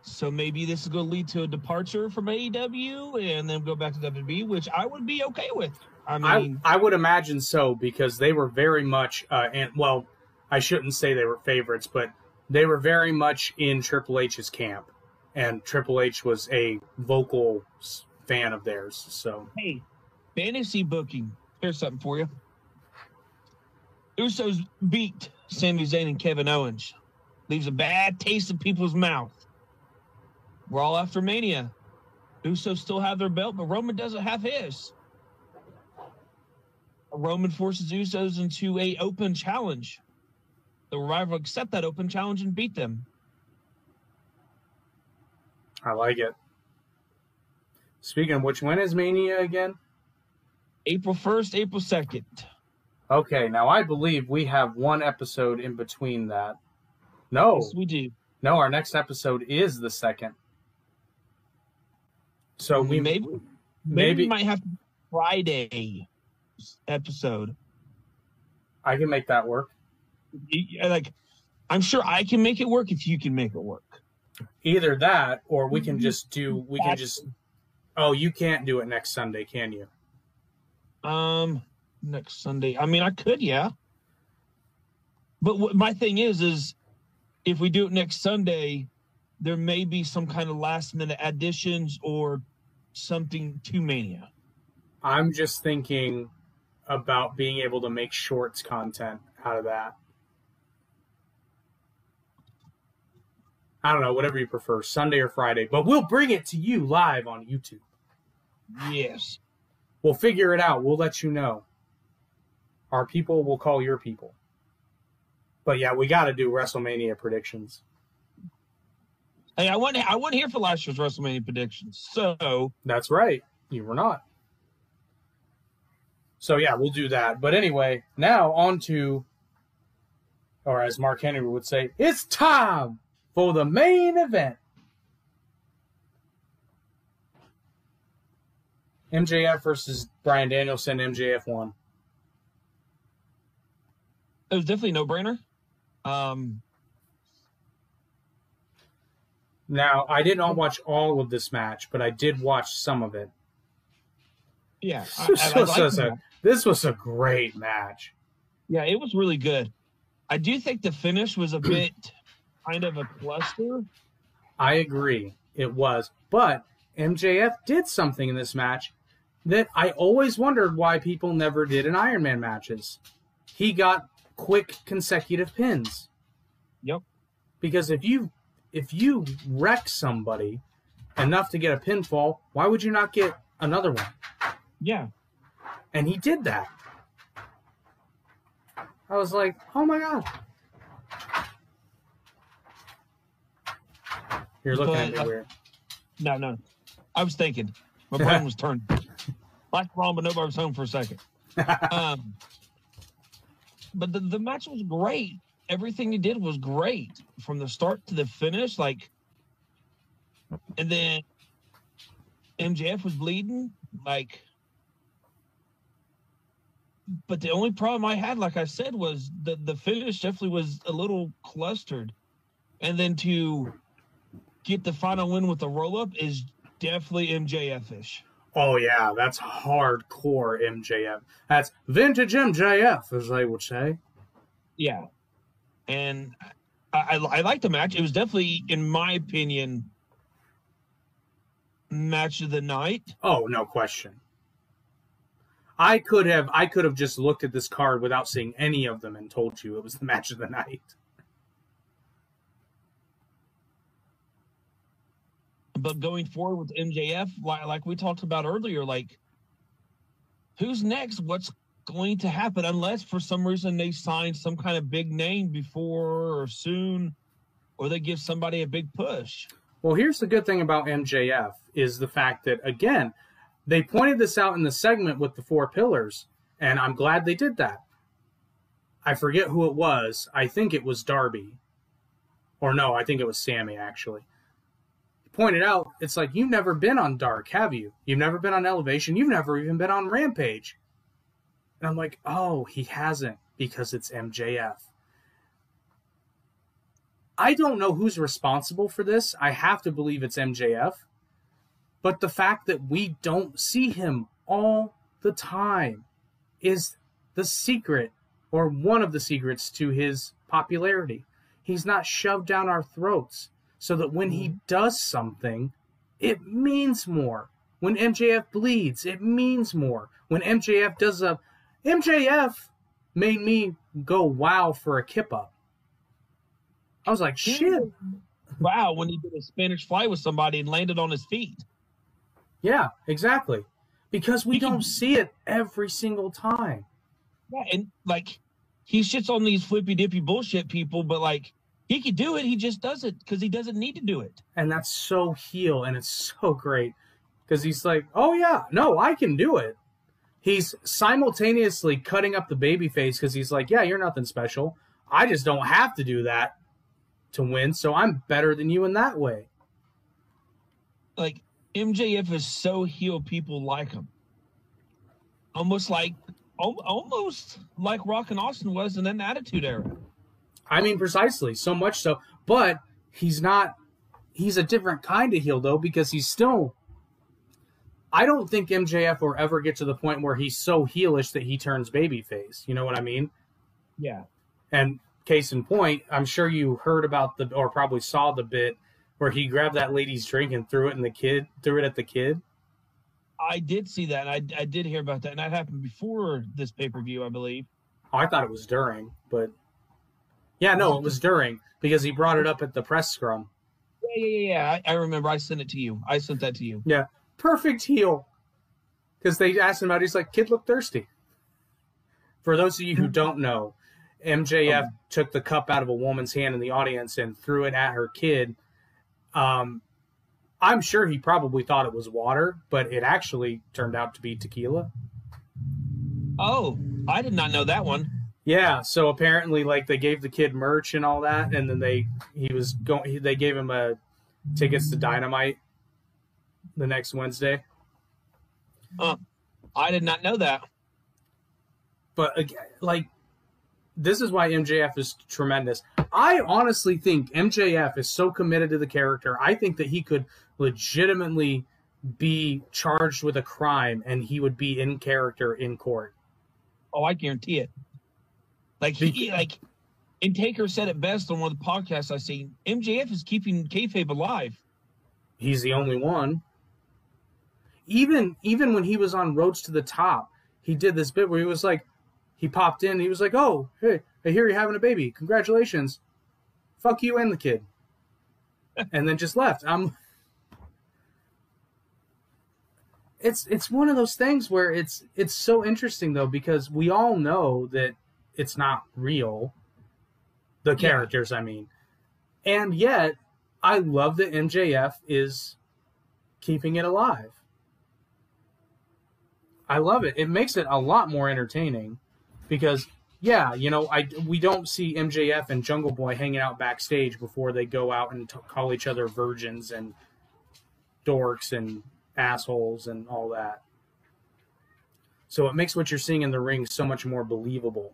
So maybe this is going to lead to a departure from AEW and then go back to WWE, which I would be okay with. I I, mean, I would imagine so because they were very much, uh, and well, I shouldn't say they were favorites, but they were very much in Triple H's camp, and Triple H was a vocal fan of theirs. So hey, fantasy booking. Here's something for you. Usos beat Sami Zayn and Kevin Owens. Leaves a bad taste in people's mouth. We're all after Mania. Uso still have their belt, but Roman doesn't have his. Roman forces Usos into a open challenge. The Revival accept that open challenge and beat them. I like it. Speaking of which, when is Mania again? April 1st, April 2nd. Okay, now I believe we have one episode in between that. No, Yes, we do. no, our next episode is the second. So we maybe, maybe, maybe- we might have Friday episode. I can make that work. Like, I'm sure I can make it work if you can make it work. Either that, or we can just do. We can just. Oh, you can't do it next Sunday, can you? Um, next Sunday. I mean, I could, yeah. But what my thing is, is if we do it next Sunday, there may be some kind of last minute additions or something to Mania. I'm just thinking about being able to make shorts content out of that. I don't know, whatever you prefer, Sunday or Friday, but we'll bring it to you live on YouTube. Yes. We'll figure it out. We'll let you know. Our people will call your people. But yeah, we got to do WrestleMania predictions. Hey, I wasn't I wasn't here for last year's WrestleMania predictions. So That's right. You were not. So yeah, we'll do that. But anyway, now on to, or as Mark Henry would say, it's time for the main event. MJF versus Bryan Danielson. MJF won. it was definitely no brainer. Um Now I did not mm-hmm. watch all of this match, but I did watch some of it. yeah. I- This I- liked a- this was a great match. Yeah, it was really good. I do think the finish was a bit kind of a cluster. I agree. It was. But MJF did something in this match that I always wondered why people never did in Iron Man matches. He got quick consecutive pins. Yep. Because if you if you wreck somebody enough to get a pinfall, why would you not get another one? Yeah. And he did that. I was like, oh my god. You're looking at me uh, weird. No, no. I was thinking. My brain was turned. Like wrong, but nobody was home for a second. Um, but the, the match was great. Everything he did was great from the start to the finish. Like, and then MJF was bleeding. Like, but the only problem I had, like I said, was the the finish definitely was a little clustered, and then to get the final win with the roll up is definitely MJF ish. Oh yeah, that's hardcore MJF. That's vintage MJF, as they would say. Yeah, and I, I, I like the match. It was definitely, in my opinion, match of the night. Oh, no question. I could have I could have just looked at this card without seeing any of them and told you it was the match of the night. But going forward with MJF, like, like we talked about earlier, like who's next? What's going to happen? Unless for some reason they sign some kind of big name before or soon, or they give somebody a big push. Well, here's the good thing about MJF is the fact that again, they pointed this out in the segment with the four pillars, and I'm glad they did that. I forget who it was. I think it was Darby. Or no, I think it was Sammy actually. He pointed out it's like you've never been on Dark, have you? You've never been on Elevation, you've never even been on Rampage. And I'm like, "Oh, he hasn't because it's MJF." I don't know who's responsible for this. I have to believe it's MJF. But the fact that we don't see him all the time is the secret or one of the secrets to his popularity. He's not shoved down our throats so that when he mm-hmm. does something, it means more. When MJF bleeds, it means more. When MJF does a MJF made me go wow for a kip up. I was like, shit. Wow, when he did a Spanish fly with somebody and landed on his feet. Yeah, exactly. Because we don't see it every single time. Yeah, and like he shits on these flippy dippy bullshit people, but like he could do it, he just does it because he doesn't need to do it. And that's so heel and it's so great. Because he's like, Oh yeah, no, I can do it. He's simultaneously cutting up the baby face because he's like, Yeah, you're nothing special. I just don't have to do that to win, so I'm better than you in that way. Like MJF is so heel, people like him. Almost like almost like Rock and Austin was in an Attitude Era. I mean, precisely. So much so. But he's not, he's a different kind of heel, though, because he's still. I don't think MJF will ever get to the point where he's so heelish that he turns babyface. You know what I mean? Yeah. And case in point, I'm sure you heard about the, or probably saw the bit where he grabbed that lady's drink and threw it in the kid, threw it at the kid. I did see that. I, I did hear about that, and that happened before this pay per view, I believe. Oh, I thought it was during, but yeah, no, it was during because he brought it up at the press scrum. Yeah, yeah, yeah. yeah. I, I remember. I sent it to you. I sent that to you. Yeah, perfect heel. Because they asked him out, he's like, "Kid look thirsty." For those of you who don't know, MJF took the cup out of a woman's hand in the audience and threw it at her kid. Um, I'm sure he probably thought it was water, but it actually turned out to be tequila. Oh, I did not know that one. Yeah, so apparently, like they gave the kid merch and all that, and then they he was going. They gave him a tickets to Dynamite the next Wednesday. Uh, I did not know that. But again, like this is why MJF is tremendous. I honestly think MJF is so committed to the character. I think that he could legitimately be charged with a crime and he would be in character in court. Oh, I guarantee it. Like he, like, and Taker said it best on one of the podcasts I seen. MJF is keeping kayfabe alive. He's the only one. Even even when he was on Roads to the Top, he did this bit where he was like, he popped in. He was like, "Oh, hey, I hear you're having a baby. Congratulations. Fuck you and the kid." and then just left. I'm. It's it's one of those things where it's it's so interesting though because we all know that it's not real. The characters, I mean, and yet I love that MJF is keeping it alive. I love it. It makes it a lot more entertaining because yeah, you know, I we don't see MJF and Jungle Boy hanging out backstage before they go out and t- call each other virgins and dorks and assholes and all that. So it makes what you're seeing in the ring so much more believable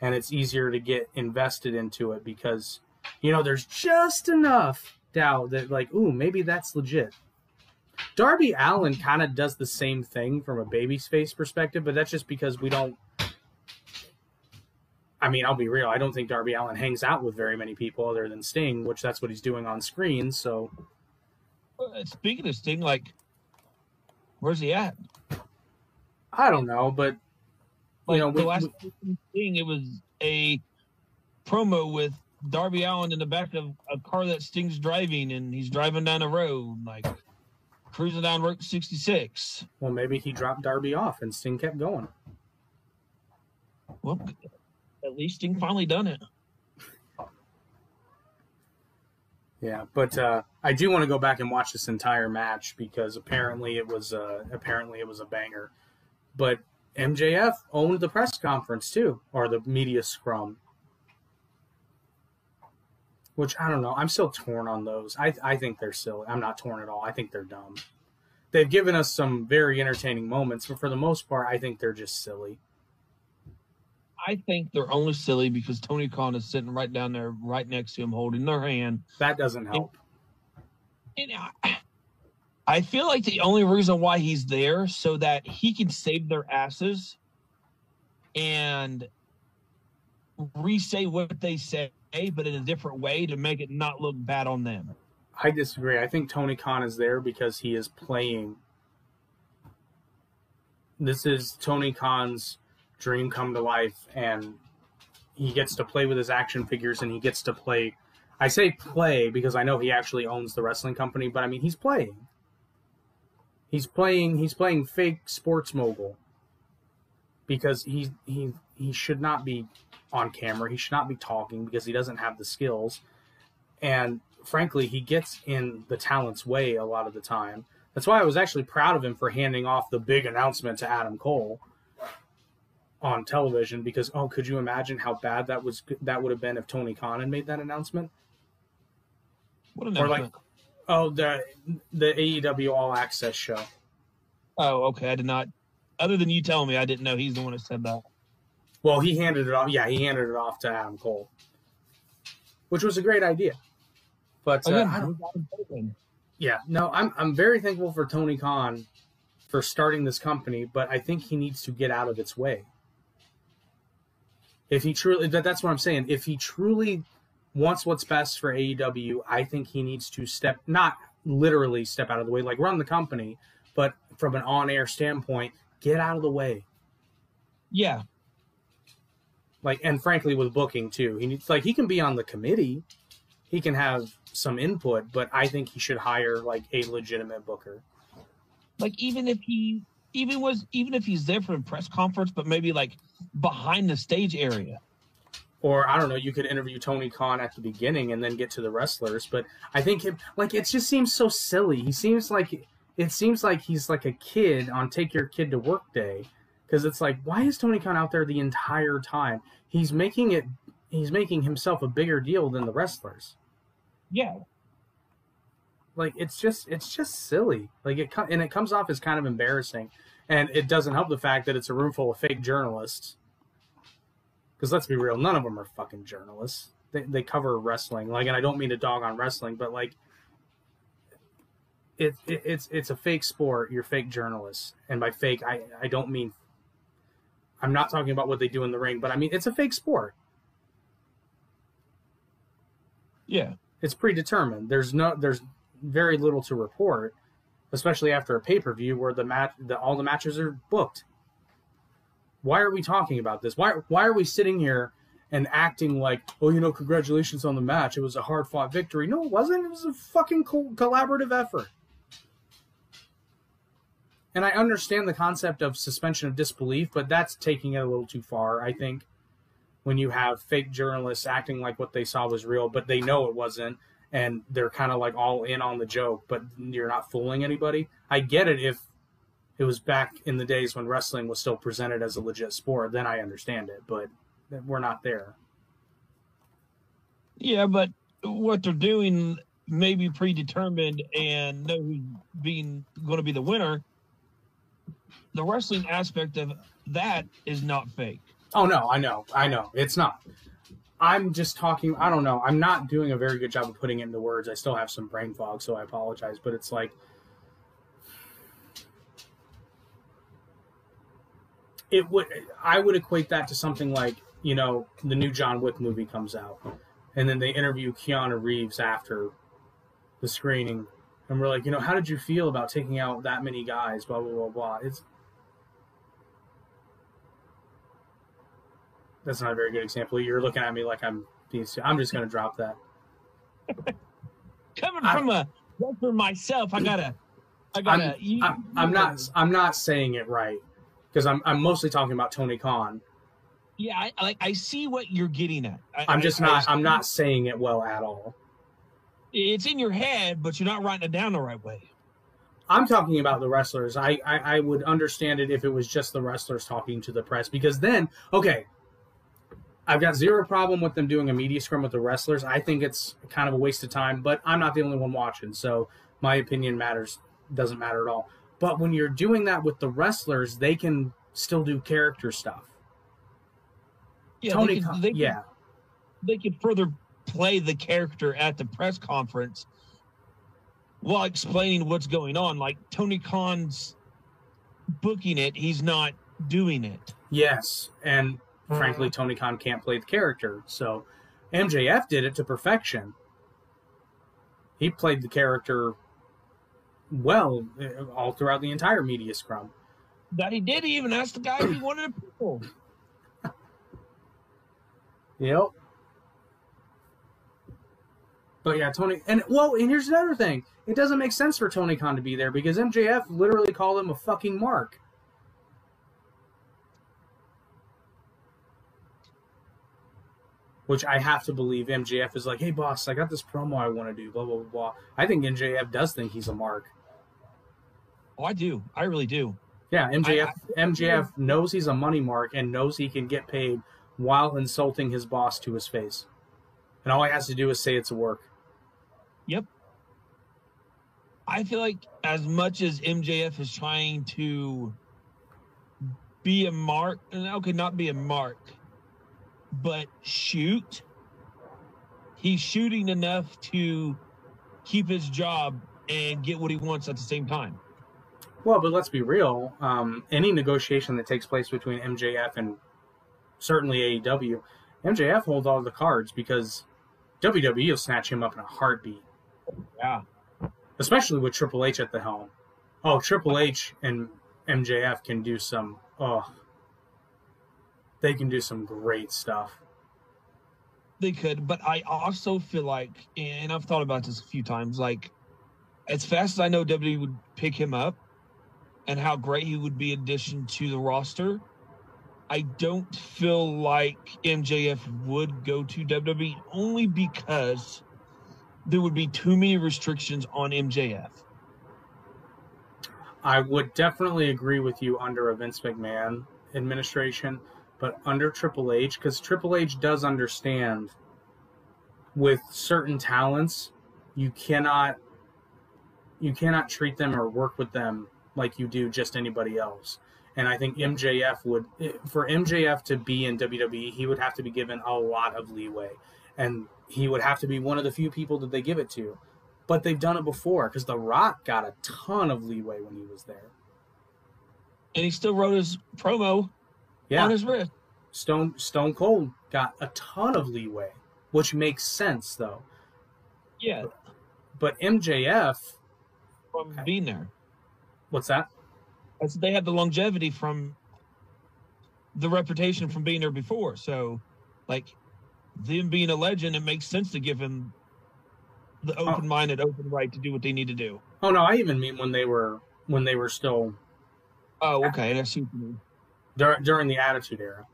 and it's easier to get invested into it because you know there's just enough doubt that like ooh maybe that's legit. Darby Allin kind of does the same thing from a baby's face perspective, but that's just because we don't I mean, I'll be real. I don't think Darby Allin hangs out with very many people other than Sting, which that's what he's doing on screen. So, Uh, Speaking of Sting, like, where's he at? I don't know, but Like you know, the we, last we- thing, it was a promo with Darby Allin in the back of a car that Sting's driving, and he's driving down the road, like cruising down Route 66. well, maybe he dropped Darby off and Sting kept going. Well, at least Sting finally done it. Yeah, but uh, I do want to go back and watch this entire match because apparently it was uh, apparently it was a banger. But MJF owned the press conference too, or the media scrum, which I don't know. I'm still torn on those. I I think they're silly. I'm not torn at all. I think they're dumb. They've given us some very entertaining moments, but for the most part, I think they're just silly. I think they're only silly because Tony Khan is sitting right down there, right next to him, holding their hand. That doesn't help. And I, I feel like the only reason why he's there so that he can save their asses and re-say what they say, but in a different way to make it not look bad on them. I disagree. I think Tony Khan is there because he is playing. This is Tony Khan's dream come to life, and he gets to play with his action figures, and he gets to play. I say play because I know he actually owns the wrestling company, but I mean he's playing. He's playing he's playing fake sports mogul because he he he should not be on camera. He should not be talking because he doesn't have the skills. And frankly, he gets in the talent's way a lot of the time. That's why I was actually proud of him for handing off the big announcement to Adam Cole on television because oh, could you imagine how bad that was that would have been if Tony Khan had made that announcement? What announcement? Or like oh the the AEW All Access show. Oh, okay. I did not. Other than you telling me, I didn't know he's the one who said that. Well, he handed it off. Yeah, he handed it off to Adam Cole, which was a great idea. But uh, I don't- yeah, no, I'm I'm very thankful for Tony Khan for starting this company, but I think he needs to get out of its way. If he truly, that, that's what I'm saying. If he truly wants what's best for AEW, I think he needs to step, not literally step out of the way, like run the company, but from an on-air standpoint, get out of the way. Yeah, Like, and frankly, with booking too, he needs like he can be on the committee, he can have some input, but I think he should hire like a legitimate booker. like even if he even was even if he's there for a press conference, but maybe like behind the stage area. or I don't know, you could interview Tony Khan at the beginning and then get to the wrestlers. But I think him like it just seems so silly. He seems like it seems like he's like a kid on take your kid to work day because it's like why is Tony Khan out there the entire time? He's making it he's making himself a bigger deal than the wrestlers. Yeah, Like it's just it's just silly. Like it and it comes off as kind of embarrassing. And it doesn't help the fact that it's a room full of fake journalists. Because let's be real, none of them are fucking journalists. They, they cover wrestling. Like, and I don't mean to dog on wrestling, but like, it, it it's it's a fake sport. You're fake journalists, and by fake, I I don't mean. I'm not talking about what they do in the ring, but I mean it's a fake sport. yeah. It's predetermined. There's no there's very little to report, especially after a pay per view where the match the, all the matches are booked. Why are we talking about this? Why why are we sitting here and acting like, oh, you know, congratulations on the match. It was a hard fought victory. No, it wasn't. It was a fucking co- collaborative effort. And I understand the concept of suspension of disbelief, but that's taking it a little too far, I think. When you have fake journalists acting like what they saw was real, but they know it wasn't, and they're kind of like all in on the joke, but you're not fooling anybody. I get it if it was back in the days when wrestling was still presented as a legit sport, then I understand it, but we're not there. Yeah, but what they're doing may be predetermined and know who's being going to be the winner. The wrestling aspect of that is not fake. Oh no, I know, I know, it's not. I'm just talking. I don't know. I'm not doing a very good job of putting it into words. I still have some brain fog, so I apologize. But it's like it would. I would equate that to something like you know the new John Wick movie comes out, and then they interview Keanu Reeves after the screening, and we're like, you know, how did you feel about taking out that many guys? Blah blah blah blah. It's that's not a very good example. You're looking at me like I'm being. I'm just going to drop that. Coming I- from a wrestler myself, I gotta, I gotta. you- I'm, I'm not. I'm not saying it right because I'm. I'm mostly talking about Tony Khan. Yeah, I I- like. I see what you're getting at. I, I'm just I- not. I- I'm not saying it well at all. It's in your head, but you're not writing it down the right way. I'm talking about the wrestlers. I, I I would understand it if it was just the wrestlers talking to the press because then okay. I've got zero problem with them doing a media scrum with the wrestlers. I think it's kind of a waste of time, but I'm not the only one watching, so my opinion matters doesn't matter at all. But when you're doing that with the wrestlers, they can still do character stuff. Yeah, Tony, they can, they, can- yeah, they can further play the character at the press conference while explaining what's going on. Like Tony Khan's booking it, he's not doing it. yes, and frankly, Tony Khan can't play the character, so MJF did it to perfection. He played the character well uh, all throughout the entire media scrum. That he did. He even asked the guy if he wanted a pickle. Yep. But yeah, Tony, and well, and here's another thing: it doesn't make sense for Tony Khan to be there because MJF literally called him a fucking mark. Which I have to believe MJF is like, hey boss, I got this promo I want to do, blah blah blah. blah. I think MJF does think he's a mark. Oh, I do. I really do. Yeah, MJF I- MJF knows he's a money mark and knows he can get paid while insulting his boss to his face. And all he has to do is say it's a work. I feel like as much as MJF is trying to be a mark, and okay, not be a mark, but shoot, he's shooting enough to keep his job and get what he wants at the same time. Well, but let's be real. Um, any negotiation that takes place between MJF and certainly AEW, MJF holds all the cards because WWE will snatch him up in a heartbeat, Yeah. especially with Triple H at the helm. Oh, Triple H and MJF can do some. Oh, they can do some great stuff. They could, but I also feel like, and I've thought about this a few times, like as fast as I know WWE would pick him up and how great he would be addition to the roster, I don't feel like MJF would go to WWE only because there would be too many restrictions on MJF. I would definitely agree with you under a Vince McMahon administration, but under Triple H, because Triple H does understand with certain talents, you cannot you cannot treat them or work with them like you do just anybody else. And I think MJF would eh, for MJF to be in WWE, he would have to be given a lot of leeway. And he would have to be one of the few people that they give it to but they've done it before because The Rock got a ton of leeway when he was there. And he still wrote his promo Yeah, on his wrist. Stone Stone Cold got a ton of leeway, which makes sense though. Yeah, But MJF, from being there. what's that? Said they had the longevity from the reputation from being there before. So, like them being a legend, it makes sense to give him the oh. open-minded, open right to do what they need to do. Oh no, I even mean when they were when they were still Oh, okay. I see what you mean. dur- during the Attitude Era.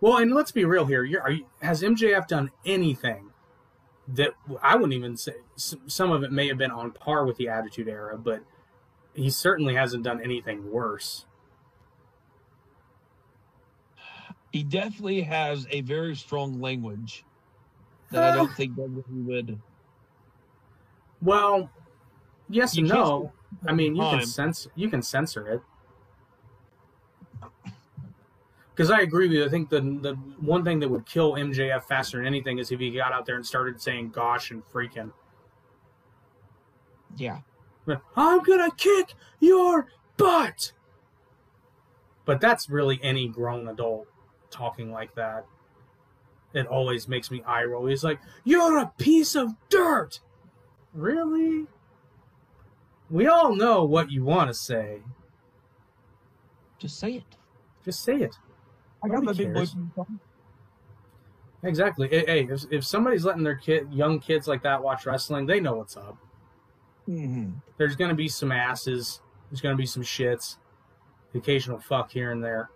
Well, and let's be real here. You're, are you, has MJF done anything that I wouldn't even say? Some of it may have been on par with the Attitude Era, but he certainly hasn't done anything worse. He definitely has a very strong language that I uh, don't think WWE would. Well, yes You and no. I mean, you can censor you can censor it. Because I agree with you. I think the the one thing that would kill MJF faster than anything is if he got out there and started saying "gosh" and "freaking." Yeah. I'm gonna kick your butt. But that's really any grown adult talking like that. It always makes me eye roll. He's like, "You're a piece of dirt." Really? We all know what you want to say. Just say it. Just say it. I got my Nobody big boy. Exactly. Hey, if, if somebody's letting their kid, young kids like that watch wrestling, they know what's up. hmm There's going to be some asses. There's going to be some shits. The occasional fuck here and there.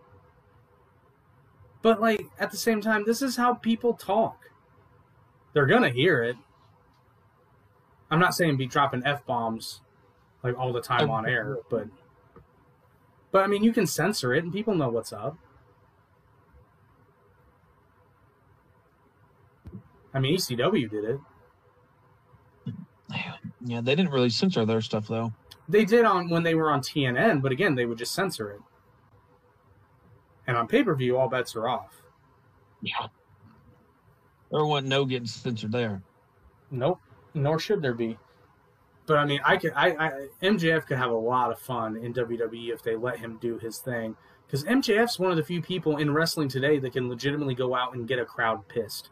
But, like, at the same time, this is how people talk. They're going to hear it. I'm not saying be dropping F bombs, like, all the time on air, but. But, I mean, you can censor it and people know what's up. I mean, ECW did it. Yeah, they didn't really censor their stuff though. They did on when they were on TNN, but again, they would just censor it. And on pay per view, all bets are off. Yeah. There wasn't no getting censored there. Nope, nor should there be. But I mean, I could, I, I, MJF could have a lot of fun in WWE if they let him do his thing. Because MJF's one of the few people in wrestling today that can legitimately go out and get a crowd pissed.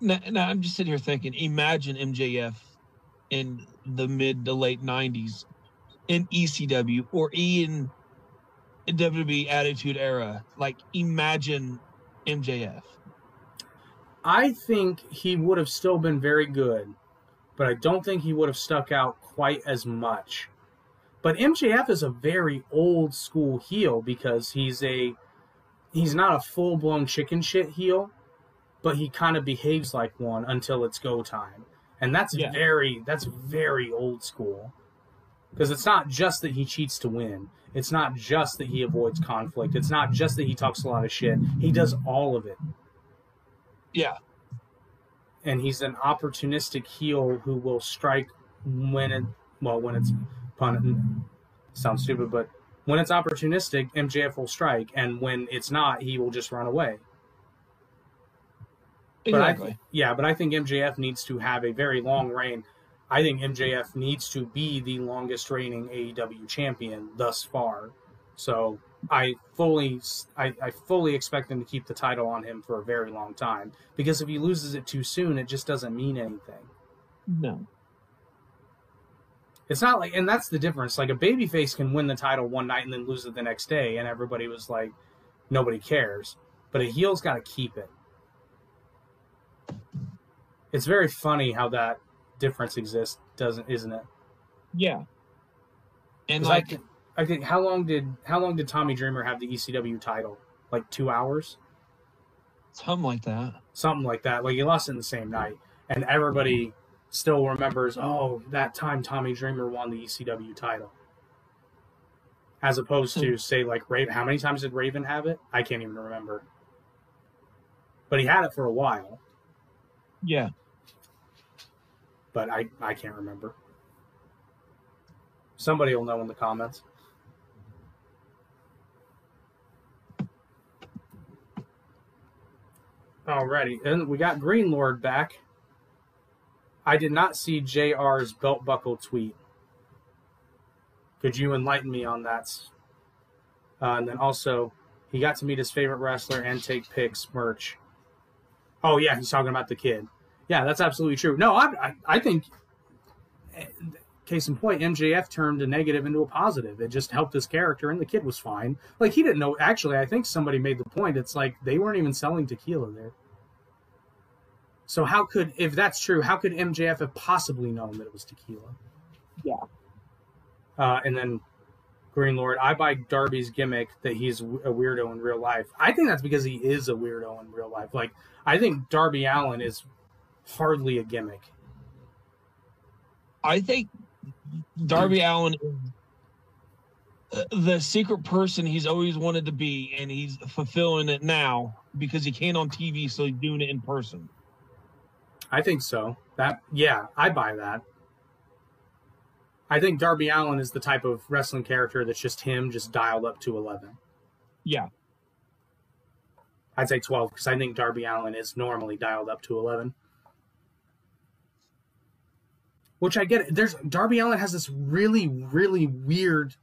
Now, now I'm just sitting here thinking, imagine MJF in the mid to late '90s in ECW or in WWE Attitude Era. Like, imagine MJF. I think he would have still been very good, but I don't think he would have stuck out quite as much. But MJF is a very old school heel because he's a he's not a full blown chicken shit heel, but he kind of behaves like one until it's go time. And that's Yeah. very that's very old school. Because it's not just that he cheats to win. It's not just that he avoids conflict. It's not just that he talks a lot of shit. He does all of it. Yeah. And he's an opportunistic heel who will strike when it well when it's pun sounds stupid, but when it's opportunistic, MJF will strike, and when it's not, he will just run away. But I, Exactly. yeah, but I think MJF needs to have a very long reign. I think MJF needs to be the longest reigning AEW champion thus far. So I fully, I, I fully expect them to keep the title on him for a very long time. Because if he loses it too soon, it just doesn't mean anything. no. It's not like, and that's the difference. Like a babyface can win the title one night and then lose it the next day, and everybody was like, nobody cares. But a heel's got to keep it. It's very funny how that difference exists, doesn't isn't it? Yeah. And 'Cause I like think, I think how long did how long did Tommy Dreamer have the ECW title? Like two hours, something like that. something like that. Like he lost it in the same night, and everybody still remembers. Oh, that time Tommy Dreamer won the ECW title. As opposed to hmm. say like Raven. How many times did Raven have it? I can't even remember. But he had it for a while, Yeah. But I I can't remember. Somebody will know in the comments. Alrighty, and we got Green Lord back. I did not see JR's belt buckle tweet. Could you enlighten me on that? Uh, and then also, he got to meet his favorite wrestler and take pics merch. Oh yeah, he's talking about the kid. Yeah, that's absolutely true. No, I I, I think case in point, MJF turned a negative into a positive. It just helped his character, and the kid was fine. Like he didn't know. Actually, I think somebody made the point. It's like they weren't even selling tequila there. So how could, if that's true, how could MJF have possibly known that it was tequila? Yeah. Uh, and then Green Lord, I buy Darby's gimmick that he's a weirdo in real life. I think that's because he is a weirdo in real life. Like I think Darby Allin is hardly a gimmick. I think Darby Allin is uh, the secret person he's always wanted to be, and he's fulfilling it now because he can't on TV, so he's doing it in person. I think so. That yeah, I buy that. I think Darby Allin is the type of wrestling character that's just him, just dialed up to eleven. Yeah. I'd say twelve because I think Darby Allin is normally dialed up to eleven. Which I get. There's Darby Allin has this really, really weird,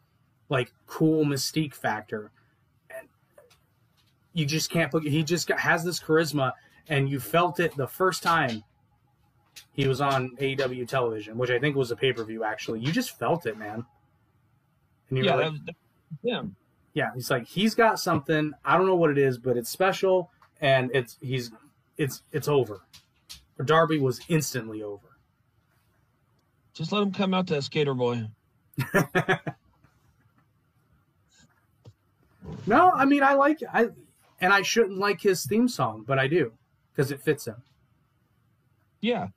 like cool mystique factor, and you just can't put. He just got, has this charisma, and you felt it the first time he was on AEW television, which I think was a pay per view. Actually, you just felt it, man. And you Yeah. like, yeah. yeah, he's like he's got something. I don't know what it is, but it's special, and it's he's it's it's over. Darby was instantly over. Just let him come out to Skater Boy. no, I mean I like I, and I shouldn't like his theme song, but I do because it fits him. Yeah.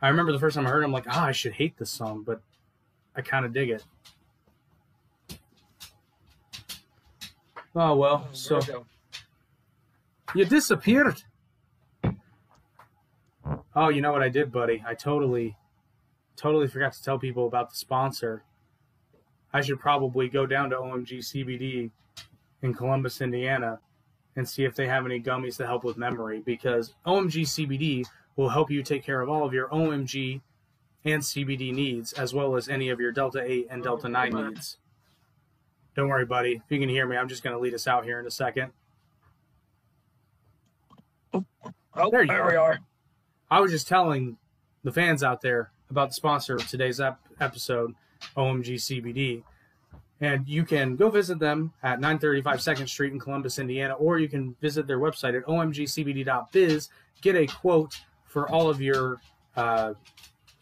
I remember the first time I heard, it, I'm like, ah, I should hate this song, but I kind of dig it. Oh well, so you disappeared. Oh, you know what I did, buddy? I totally, totally forgot to tell people about the sponsor. I should probably go down to OMG CBD in Columbus, Indiana, and see if they have any gummies to help with memory because OMG CBD will help you take care of all of your OMG and CBD needs, as well as any of your Delta 8 and Delta 9 needs. Don't worry, buddy. If you can hear me, I'm just going to lead us out here in a second. Oh, oh There you there go. we are. I was just telling the fans out there about the sponsor of today's ep- episode, OMG CBD. And you can go visit them at 935 2nd Street in Columbus, Indiana, or you can visit their website at omgcbd.biz, get a quote for all of your uh,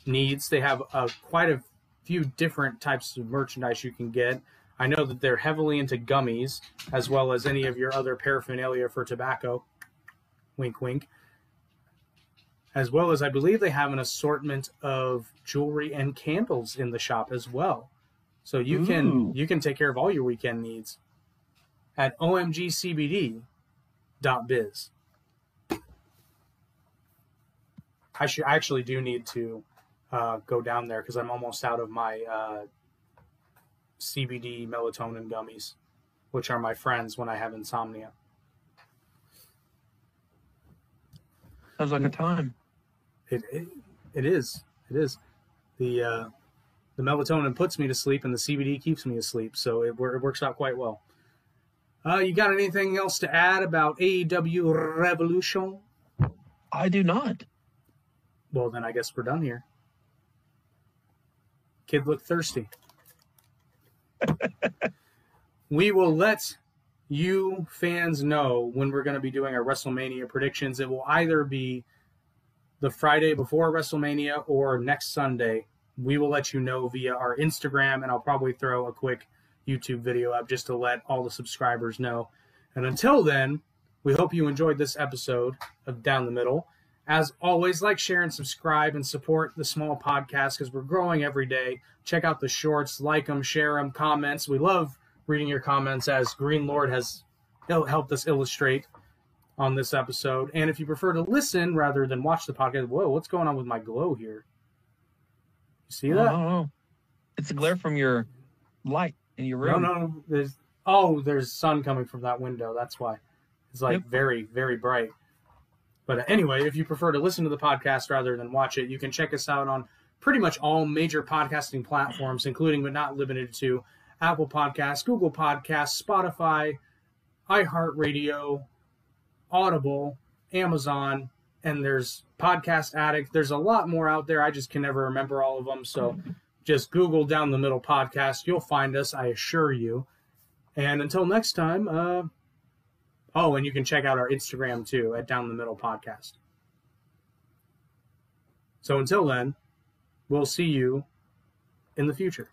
needs. They have uh, quite a few different types of merchandise you can get. I know that they're heavily into gummies, as well as any of your other paraphernalia for tobacco. Wink, wink. As well as, I believe they have an assortment of jewelry and candles in the shop as well. So you can you can take care of all your weekend needs at omgcbd.biz. I should I actually do need to uh, go down there because I'm almost out of my uh, CBD melatonin gummies, which are my friends when I have insomnia. Sounds like a time. It, it it is it is the uh, the melatonin puts me to sleep and the CBD keeps me asleep, so it, it works out quite well. Uh, you got anything else to add about AEW Revolution? I do not. Well, then I guess we're done here. Kid look thirsty. we will let you fans know when we're going to be doing our WrestleMania predictions. It will either be the Friday before WrestleMania or next Sunday. We will let you know via our Instagram, and I'll probably throw a quick YouTube video up just to let all the subscribers know. And until then, we hope you enjoyed this episode of Down the Middle. As always, like, share, and subscribe and support the small podcast because we're growing every day. Check out the shorts, like them, share them, comments. We love reading your comments as Green Lord has helped us illustrate on this episode. And if you prefer to listen rather than watch the podcast, whoa, what's going on with my glow here? You see I that? don't know. It's a glare from your light in your room. no, no. there's oh, there's sun coming from that window. That's why it's like Yep. very, very bright. But uh, anyway, if you prefer to listen to the podcast rather than watch it, you can check us out on pretty much all major podcasting platforms, including but not limited to Apple Podcasts, Google Podcasts, Spotify, iHeartRadio, Audible, Amazon, and there's Podcast Addict. There's a lot more out there. I just can never remember all of them. So just Google Down the Middle Podcast. You'll find us, I assure you. And until next time, uh, oh, and you can check out our Instagram too at Down the Middle Podcast. So until then, we'll see you in the future.